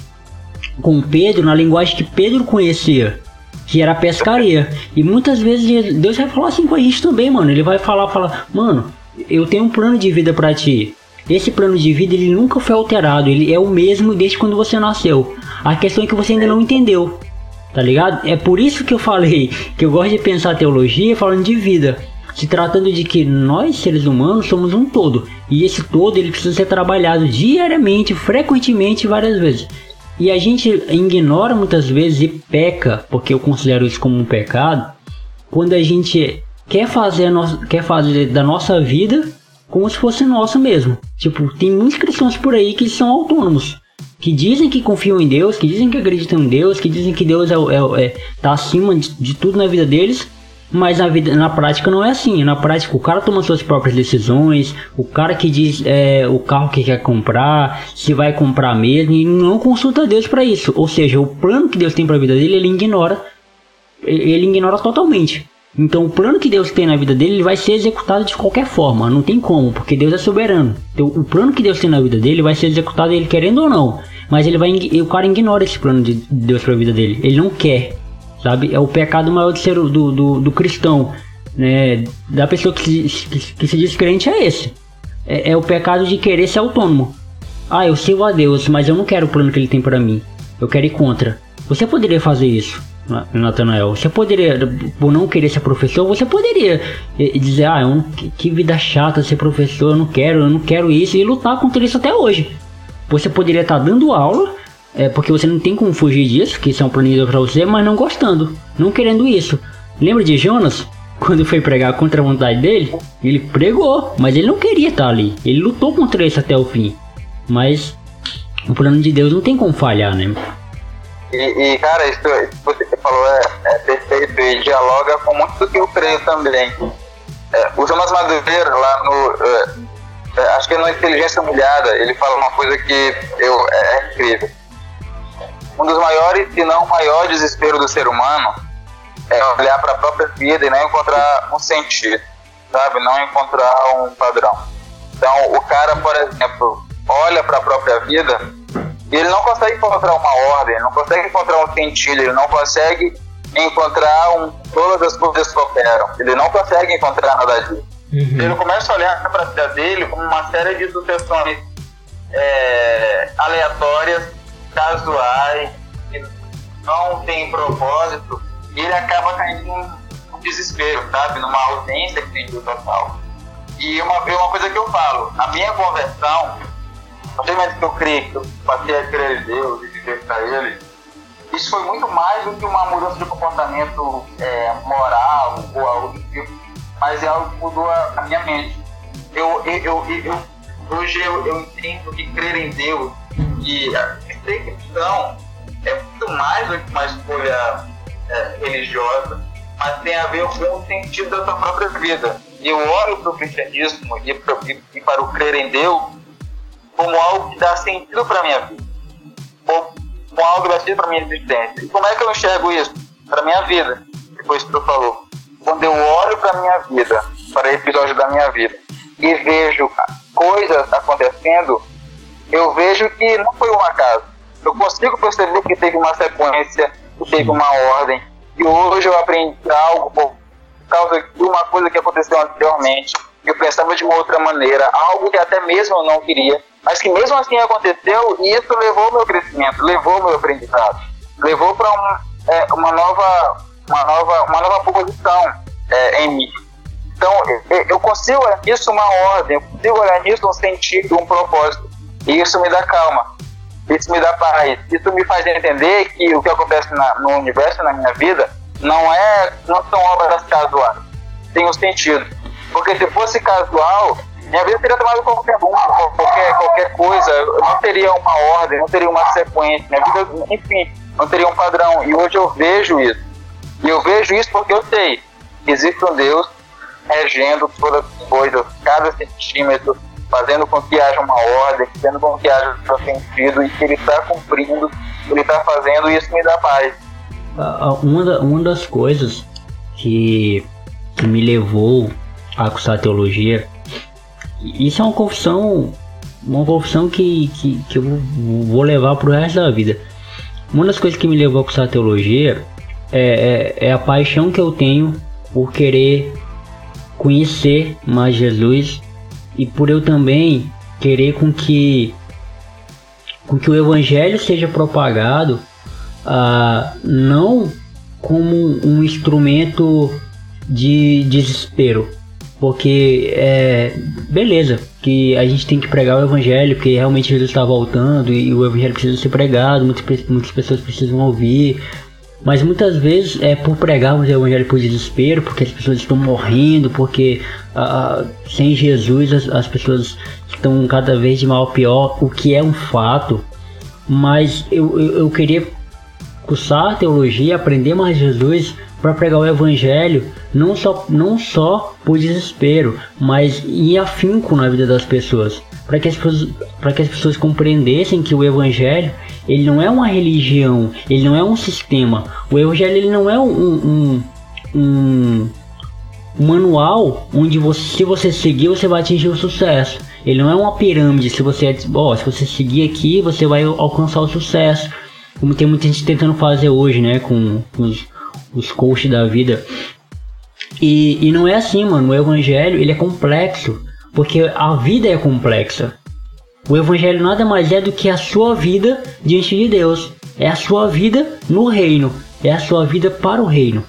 com Pedro na linguagem que Pedro conhecia que era pescaria. E muitas vezes Deus vai falar assim com a gente também, mano. Ele vai falar, falar, mano, eu tenho um plano de vida para ti. Esse plano de vida ele nunca foi alterado, ele é o mesmo desde quando você nasceu. A questão é que você ainda não entendeu, tá ligado? É por isso que eu falei que eu gosto de pensar teologia falando de vida, se tratando de que nós seres humanos somos um todo e esse todo ele precisa ser trabalhado diariamente, frequentemente, várias vezes. E a gente ignora muitas vezes e peca, porque eu considero isso como um pecado, quando a gente quer fazer, no... quer fazer da nossa vida como se fosse nossa mesmo. Tipo, tem muitos cristãos por aí que são autônomos. Que dizem que confiam em Deus, que dizem que acreditam em Deus, que dizem que Deus é, é, é tá acima de, de, tudo na vida deles, mas na, vida, na prática não é assim. Na prática o cara toma suas próprias decisões, o cara que diz é, o carro que quer comprar, se vai comprar mesmo, e não consulta Deus para isso. Ou seja, o plano que Deus tem para a vida dele, ele ignora. Ele ignora totalmente. Então o plano que Deus tem na vida dele ele vai ser executado de qualquer forma, não tem como, porque Deus é soberano. Então o plano que Deus tem na vida dele vai ser executado ele querendo ou não. Mas ele vai o cara ignora esse plano de Deus para a vida dele. Ele não quer. Sabe? É o pecado maior do, ser, do, do, do cristão, né? Da pessoa que se, que, que se diz crente é esse. É, é, o pecado de querer ser autônomo. Ah, eu sirvo a Deus, mas eu não quero o plano que ele tem para mim. Eu quero ir contra. Você poderia fazer isso, Natanael. Você poderia, por não querer ser professor, você poderia eh, dizer, ah, eu que vida chata ser professor, eu não quero, eu não quero isso, e lutar contra isso até hoje. Você poderia estar dando aula, é, porque você não tem como fugir disso, que isso é um para você, mas não gostando, não querendo isso. Lembra de Jonas? (laughs) Quando foi pregar contra a vontade dele, ele pregou, mas ele não queria estar ali. Ele lutou contra isso até o fim. Mas o plano de Deus não tem como falhar, né? E, e cara, isso, que você falou é, é, perfeito e dialoga com muito do que eu creio também. É, o Jonas Madureira, lá no. É, é, acho que é no Inteligência Humilhada, ele fala uma coisa que eu, é, é incrível. Um dos maiores, se não o maior desespero do ser humano é olhar para a própria vida e não encontrar um sentido, sabe? Não encontrar um padrão. Então, o cara, por exemplo, olha para a própria vida e ele não consegue encontrar uma ordem, não consegue encontrar um sentido, ele não consegue encontrar um, todas as coisas que operam, ele não consegue encontrar nada disso. Uhum. Ele começa a olhar para a vida dele como uma série de sucessões é, aleatórias, casuais, que não tem propósito, e ele acaba caindo num desespero, sabe? Numa ausência que tem do total. E uma, uma coisa que eu falo, a minha conversão a partir do momento que eu criei, que eu passei a crer em Deus e viver para Ele, isso foi muito mais do que uma mudança de comportamento é, moral ou algo do tipo, mas é algo que mudou a, a minha mente. Eu, eu, eu, eu hoje eu, eu, entendo que crer em Deus e cristão é muito mais do que uma escolha é, religiosa, mas tem a ver com o sentido da sua própria vida. Eu olho para o cristianismo e, e para o crer em Deus como algo que dá sentido para minha vida, como, algo que dá sentido para minha existência. E como é que eu enxergo isso? Para minha vida, depois que tu falou. Quando eu olho para minha vida, para episódio da minha vida, e vejo coisas acontecendo, eu vejo que não foi um acaso. Eu consigo perceber que teve uma sequência, que teve uma ordem, e hoje eu aprendi algo por causa de uma coisa que aconteceu anteriormente. Eu pensava de uma outra maneira, algo que até mesmo eu não queria, mas que mesmo assim aconteceu e isso levou ao meu crescimento, levou ao meu aprendizado, levou para um, é, uma nova uma nova uma nova posição é, em mim. Então eu consigo olhar nisso uma ordem, eu consigo olhar nisso um sentido, um propósito. E isso me dá calma, isso me dá paz, isso me faz entender que o que acontece na, no universo na minha vida não é não são obras casuais, tem um sentido, porque se fosse casual minha vida teria tomado qualquer rumo, qualquer, qualquer coisa, não teria uma ordem, não teria uma sequência, minha vida, enfim, não teria um padrão. E hoje eu vejo isso. E eu vejo isso porque eu sei. Que existe um Deus regendo todas as coisas, cada centímetro, fazendo com que haja uma ordem, fazendo com que haja um sentido e que ele está cumprindo, ele está fazendo e isso me dá paz. Uma, da, uma das coisas que, que me levou a cursar teologia isso é uma confissão, uma confissão que, que, que eu vou levar pro resto da vida. Uma das coisas que me levou a cursar teologia é, é, é a paixão que eu tenho por querer conhecer mais Jesus e por eu também querer com que com que o evangelho seja propagado uh, não como um instrumento de desespero, porque é beleza que a gente tem que pregar o evangelho, porque realmente Jesus está voltando e o evangelho precisa ser pregado, muitas, muitas pessoas precisam ouvir. Mas muitas vezes é por pregarmos o evangelho por desespero, porque as pessoas estão morrendo, porque ah, sem Jesus as, as pessoas estão cada vez de mal pior, o que é um fato. Mas eu, eu, eu queria cursar teologia, aprender mais Jesus, para pregar o evangelho não só, não só por desespero, mas em afinco na vida das pessoas, para que as pessoas para que as pessoas compreendessem que o evangelho ele não é uma religião, ele não é um sistema. O evangelho ele não é um, um, um, manual onde você, se você seguir você vai atingir o sucesso. Ele não é uma pirâmide. Se você, se você seguir aqui, você vai alcançar o sucesso. Como tem muita gente tentando fazer hoje, né? Com, com os, os coaches da vida. E, e não é assim, mano. O evangelho ele é complexo, porque a vida é complexa. O evangelho nada mais é do que a sua vida diante de Deus. É a sua vida no reino. É a sua vida para o reino.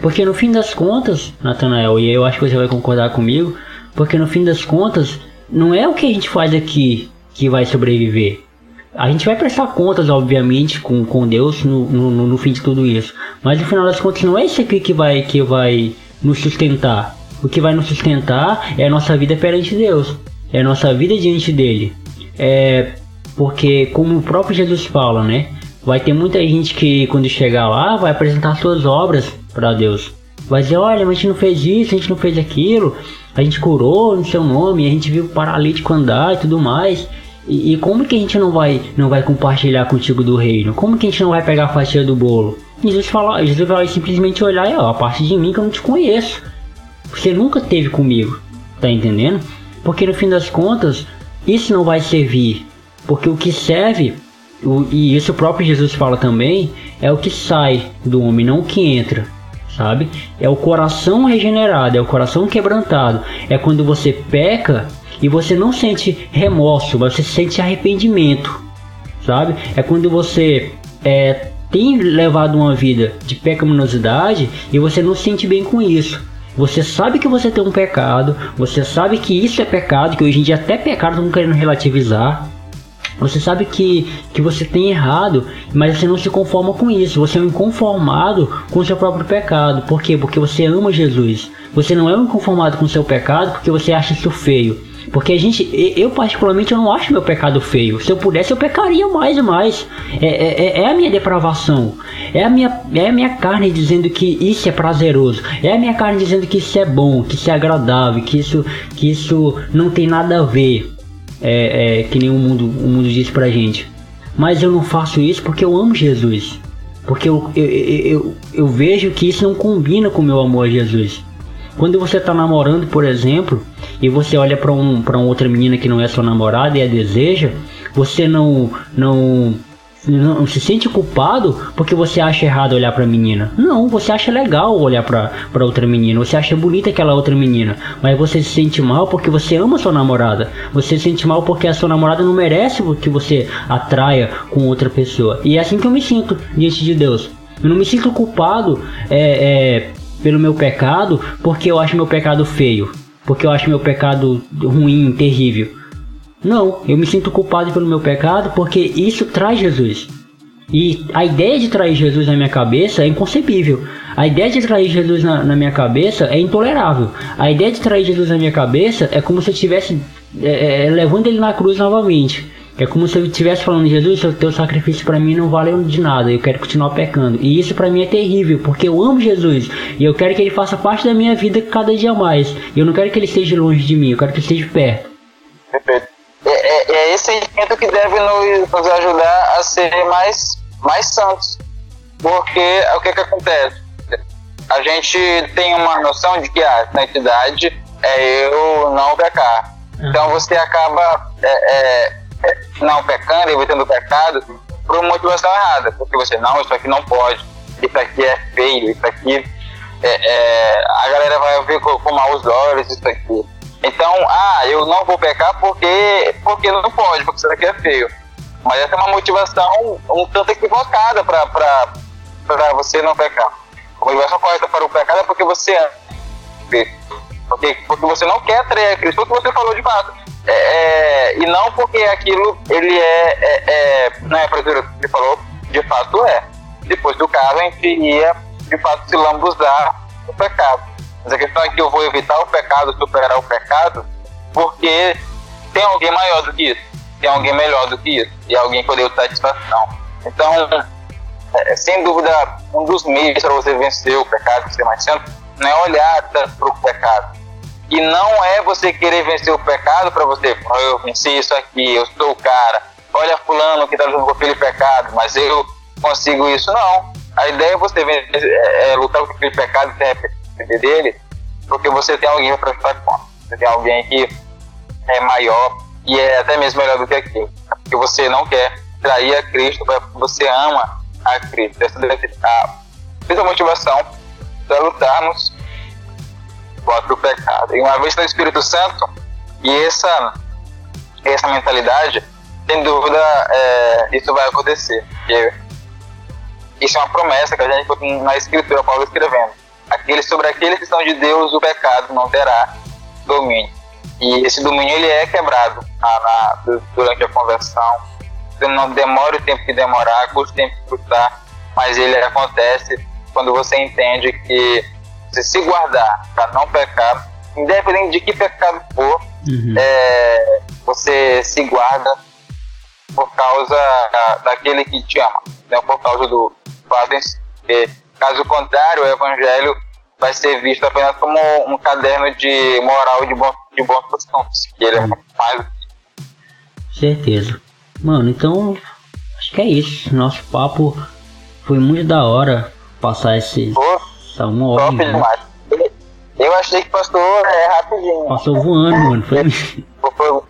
Porque no fim das contas, Natanael, e eu acho que você vai concordar comigo, porque no fim das contas, não é o que a gente faz aqui que vai sobreviver. A gente vai prestar contas, obviamente, com, com Deus no, no, no fim de tudo isso. Mas no final das contas, não é isso aqui que vai, que vai nos sustentar. O que vai nos sustentar é a nossa vida perante Deus. É a nossa vida diante dele. É porque, como o próprio Jesus fala, né? Vai ter muita gente que, quando chegar lá, vai apresentar suas obras para Deus. Vai dizer: olha, mas a gente não fez isso, a gente não fez aquilo, a gente curou no seu nome, a gente viu o paralítico andar e tudo mais. E, e, como que a gente não vai, não vai compartilhar contigo do reino? Como que a gente não vai pegar a fatia do bolo? Jesus fala, Jesus vai simplesmente olhar e ó, a parte de mim que eu não te conheço. Você nunca teve comigo, tá entendendo? Porque no fim das contas, isso não vai servir. Porque o que serve, o, e isso o próprio Jesus fala também, é o que sai do homem, não o que entra. Sabe? É o coração regenerado, é o coração quebrantado. É quando você peca e você não sente remorso, você sente arrependimento. Sabe? É quando você é, tem levado uma vida de pecaminosidade e você não se sente bem com isso. Você sabe que você tem um pecado, você sabe que isso é pecado, que hoje em dia até pecado estão querendo relativizar. Você sabe que, que você tem errado, mas você não se conforma com isso. Você é um inconformado com o seu próprio pecado. Por quê? Porque você ama Jesus. Você não é um inconformado com o seu pecado porque você acha isso feio. Porque a gente, eu particularmente, eu não acho meu pecado feio. Se eu pudesse, eu pecaria mais e mais. É, é, é, é a minha depravação. É a minha, é a minha carne dizendo que isso é prazeroso. É a minha carne dizendo que isso é bom, que isso é agradável, que isso, que isso não tem nada a ver. É, é que nem o mundo, o mundo diz pra gente. Mas eu não faço isso porque eu amo Jesus. Porque eu, eu, eu, eu vejo que isso não combina com o meu amor a Jesus. Quando você está namorando, por exemplo, e você olha para um, pra uma outra menina que não é sua namorada e a deseja, você não, não não se sente culpado porque você acha errado olhar para a menina. Não, você acha legal olhar para outra menina, você acha bonita aquela outra menina, mas você se sente mal porque você ama sua namorada. Você se sente mal porque a sua namorada não merece que você atraia com outra pessoa. E é assim que eu me sinto diante de Deus. Eu não me sinto culpado é, é, pelo meu pecado porque eu acho meu pecado feio porque eu acho meu pecado ruim, terrível. Não, eu me sinto culpado pelo meu pecado porque isso traz Jesus. E a ideia de trair Jesus na minha cabeça é inconcebível. A ideia de trair Jesus na, na minha cabeça é intolerável. A ideia de trair Jesus na minha cabeça é como se eu estivesse é, é, levando ele na cruz novamente. É como se eu estivesse falando, Jesus, o teu sacrifício para mim não vale de nada, eu quero continuar pecando. E isso para mim é terrível, porque eu amo Jesus e eu quero que ele faça parte da minha vida cada dia mais. Eu não quero que ele esteja longe de mim, eu quero que ele esteja perto. Perfeito. É, é, é esse sentimento que deve nos, nos, ajudar a ser mais, mais santos. Porque o que, que acontece? A gente tem uma noção de que a santidade é eu não pecar. Então você acaba é, é não pecando, evitando o pecado, por uma motivação errada. Porque você, não, isso aqui não pode, isso aqui é feio, isso aqui. É, é, a galera vai ver com, com maus olhos isso aqui. Então, ah, eu não vou pecar porque, porque não pode, porque isso daqui é feio. Mas essa é uma motivação um tanto equivocada para você não pecar. A motivação correta para o pecado é porque você ama. Porque, porque você não quer atrair a Cristo, que você falou de fato. É, é, e não porque aquilo ele é, é, é né, professor, ele falou, de fato é. Depois do caso, a gente iria de fato se lambuzar o pecado. Mas a questão é que eu vou evitar o pecado, superar o pecado, porque tem alguém maior do que isso, tem alguém melhor do que isso, e alguém que eu deu satisfação. Então, é, sem dúvida, um dos meios para você vencer o pecado, ser mais santo, não é olhar para o pecado, e não é você querer vencer o pecado para você, oh, eu venci isso aqui, eu sou o cara. Olha fulano que está lutando com aquele pecado, mas eu consigo isso. Não. A ideia é você vencer, é, é lutar com aquele pecado e arrepender dele, porque você tem alguém para prestar conta. Você tem alguém que é maior e é até mesmo melhor do que aquilo. Porque você não quer trair a Cristo, você ama a Cristo. Essa deve, a, motivação para lutarmos contra o pecado. E uma vez no Espírito Santo, e essa, essa mentalidade, sem dúvida, é, isso vai acontecer. Porque isso é uma promessa que a gente na Escritura, Paulo escrevendo. Aqueles, sobre aqueles que são de Deus, o pecado não terá domínio. E esse domínio ele é quebrado na, na, durante a conversão. Não demora o tempo que demorar, custa o tempo que custar, mas ele acontece quando você entende que você se guardar para não pecar, independente de que pecado for, uhum. é, você se guarda por causa daquele que te ama, não por causa do em si. Caso contrário, o evangelho vai ser visto apenas como um caderno de moral de, bom, de bons costumes, que ele é muito mais. Certeza. Mano, então acho que é isso. Nosso papo foi muito da hora passar esse. Pô, essa uma hora. Top demais. Eu achei que passou é, rapidinho. Passou voando, mano. Foi... (laughs) foi bom,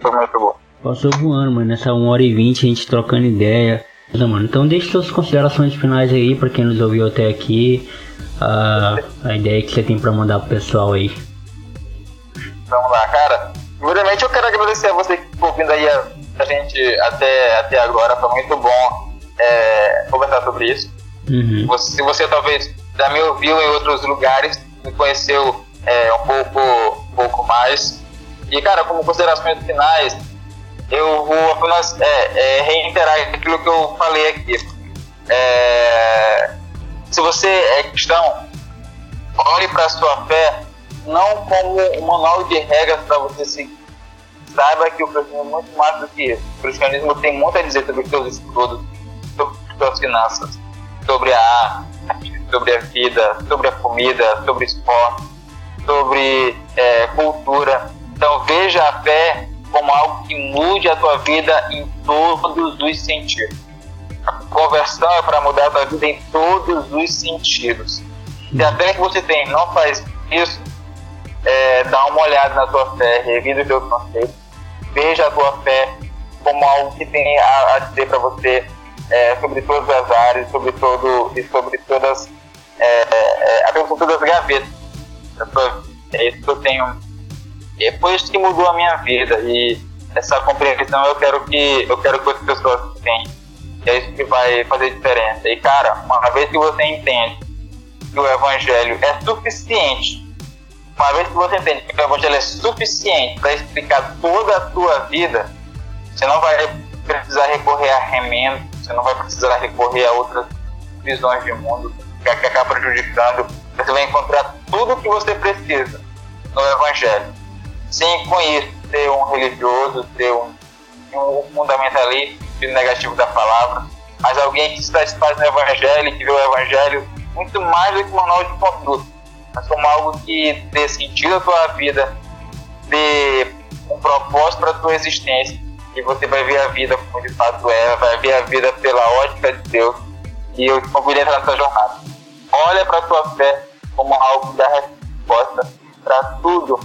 foi muito bom. Passou voando, mano. Nessa 1 hora e 20 a gente trocando ideia. Mano, então deixe suas considerações finais aí pra quem nos ouviu até aqui. Uh, a ideia que você tem pra mandar pro pessoal aí. Vamos lá, cara. Primeiramente eu quero agradecer a você que ficou ouvindo aí a, a gente até, até agora. Foi muito bom é, conversar sobre isso. Uhum. Você, se você talvez já me ouviu em outros lugares, me conheceu é, um pouco, um pouco mais. E, cara, como considerações finais, eu vou apenas é, é, reiterar aquilo que eu falei aqui. É, se você é cristão, olhe para a sua fé não como um manual de regras para você seguir. Saiba que o cristianismo é muito mais do que isso. O cristianismo tem muito a dizer sobre os seus estudos, sobre as suas finanças, sobre a sobre a vida, sobre a comida, sobre esporte, sobre é, cultura. Então veja a fé como algo que mude a tua vida em todos os sentidos. A conversão é para mudar a tua vida em todos os sentidos. Se a fé que você tem não faz isso, é, dá uma olhada na tua fé, revisa os teus conceitos, veja a tua fé como algo que tem a, a dizer para você é, sobre todas as áreas, sobre todo e sobre todas é, é, até todas as gavetas. É isso que eu tenho e foi isso que mudou a minha vida e essa compreensão eu quero que eu quero que as pessoas tenham. É isso que vai fazer diferença. E cara, uma vez que você entende que o evangelho é suficiente, uma vez que você entende que o evangelho é suficiente para explicar toda a tua vida, você não vai precisar recorrer a remendo, você não vai precisar recorrer a outras visões de mundo que acabam prejudicando. Você vai encontrar tudo o que você precisa no evangelho sem ser um religioso, ser um, um fundamentalista negativo da palavra, mas alguém que se satisfaz no evangelho, que vê o evangelho muito mais do que um manual de conduta, mas como algo que dê sentido à tua vida, dê um propósito para a tua existência, e você vai ver a vida como de fato é, vai ver a vida pela ótica de Deus, e eu te convido a entrar nessa jornada. Olha para a tua fé como algo que dá resposta para tudo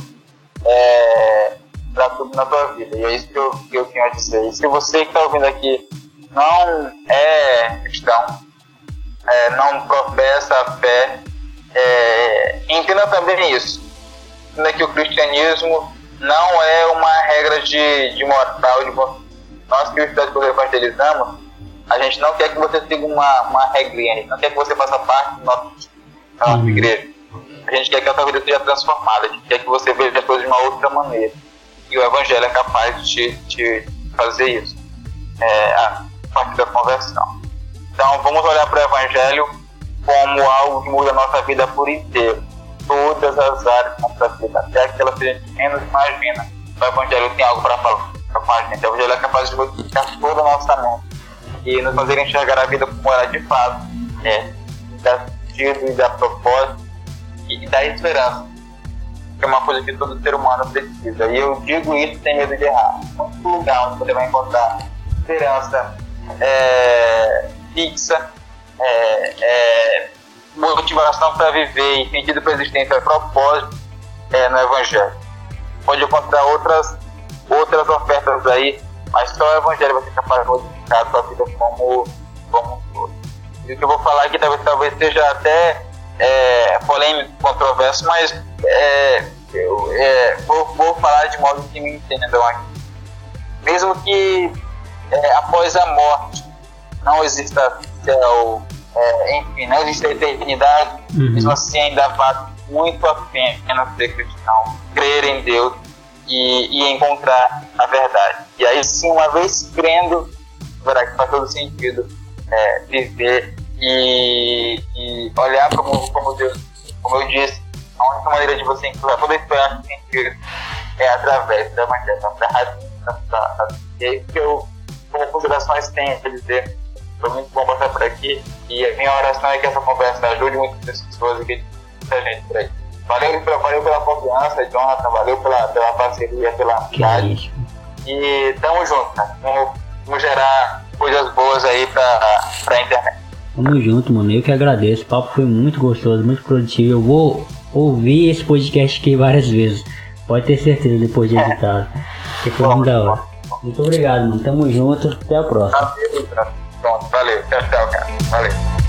é, para tudo na tua vida. E é isso que eu, que eu tenho a dizer. E se você que está ouvindo aqui não é cristão, é, não professa a fé, é, entenda também isso. Entenda que o cristianismo não é uma regra de, de moral, de nós cristãos que evangelizamos, a gente não quer que você siga uma, uma regrinha, a gente não quer que você faça parte da nossa uhum. igreja a gente quer que a tua vida seja transformada, a gente quer que você veja as coisas de uma outra maneira. E o Evangelho é capaz de te, fazer isso, é, a partir da conversão. Então, vamos olhar para o Evangelho como algo que muda a nossa vida por inteiro. Todas as áreas da nossa vida, até aquela que a gente menos imagina. O Evangelho tem algo para falar com a gente. O Evangelho é capaz de modificar toda a nossa mente e nos fazer enxergar a vida como ela de fato é, dar sentido e dar propósito e dá esperança, que é uma coisa que todo ser humano precisa. E eu digo isso sem medo de errar. Um lugar onde você vai encontrar esperança é, fixa, é, é, motivação para viver e sentido para existência, propósito é, no Evangelho. Pode encontrar outras, outras ofertas aí, mas só o Evangelho vai ser capaz de modificar a sua vida como, como um todo. E o que eu vou falar aqui talvez, talvez seja até é, polêmico, controverso, mas é, eu é, vou, vou, falar de modo que me entendam aqui. Mesmo que é, após a morte não exista céu, é, enfim, não exista eternidade, uhum. mesmo assim ainda vale muito a pena ser cristão, crer em Deus e, e encontrar a verdade. E aí sim, uma vez crendo, verá que faz todo sentido é, viver e, e olhar como, como Deus, como eu disse, a única maneira de você encontrar toda a esperança sentido é através da evangelho, da razão, da, e aí que eu, como considerações tenho a dizer, foi muito bom passar por aqui e a minha oração é que essa conversa ajude muitas pessoas e que muita gente por aí. Valeu, valeu pela confiança, Jonathan, valeu pela, pela parceria, pela amizade. E tamo junto, cara. Vamos, vamos gerar coisas boas aí pra, pra internet. Tamo junto, mano. Eu que agradeço. O papo foi muito gostoso, muito produtivo. Eu vou ouvir esse podcast aqui várias vezes. Pode ter certeza depois de editado. Que foi muito da hora. Muito obrigado, mano. Tamo junto. Até a próxima. Pronto, valeu. Tchau, tchau, cara. Valeu.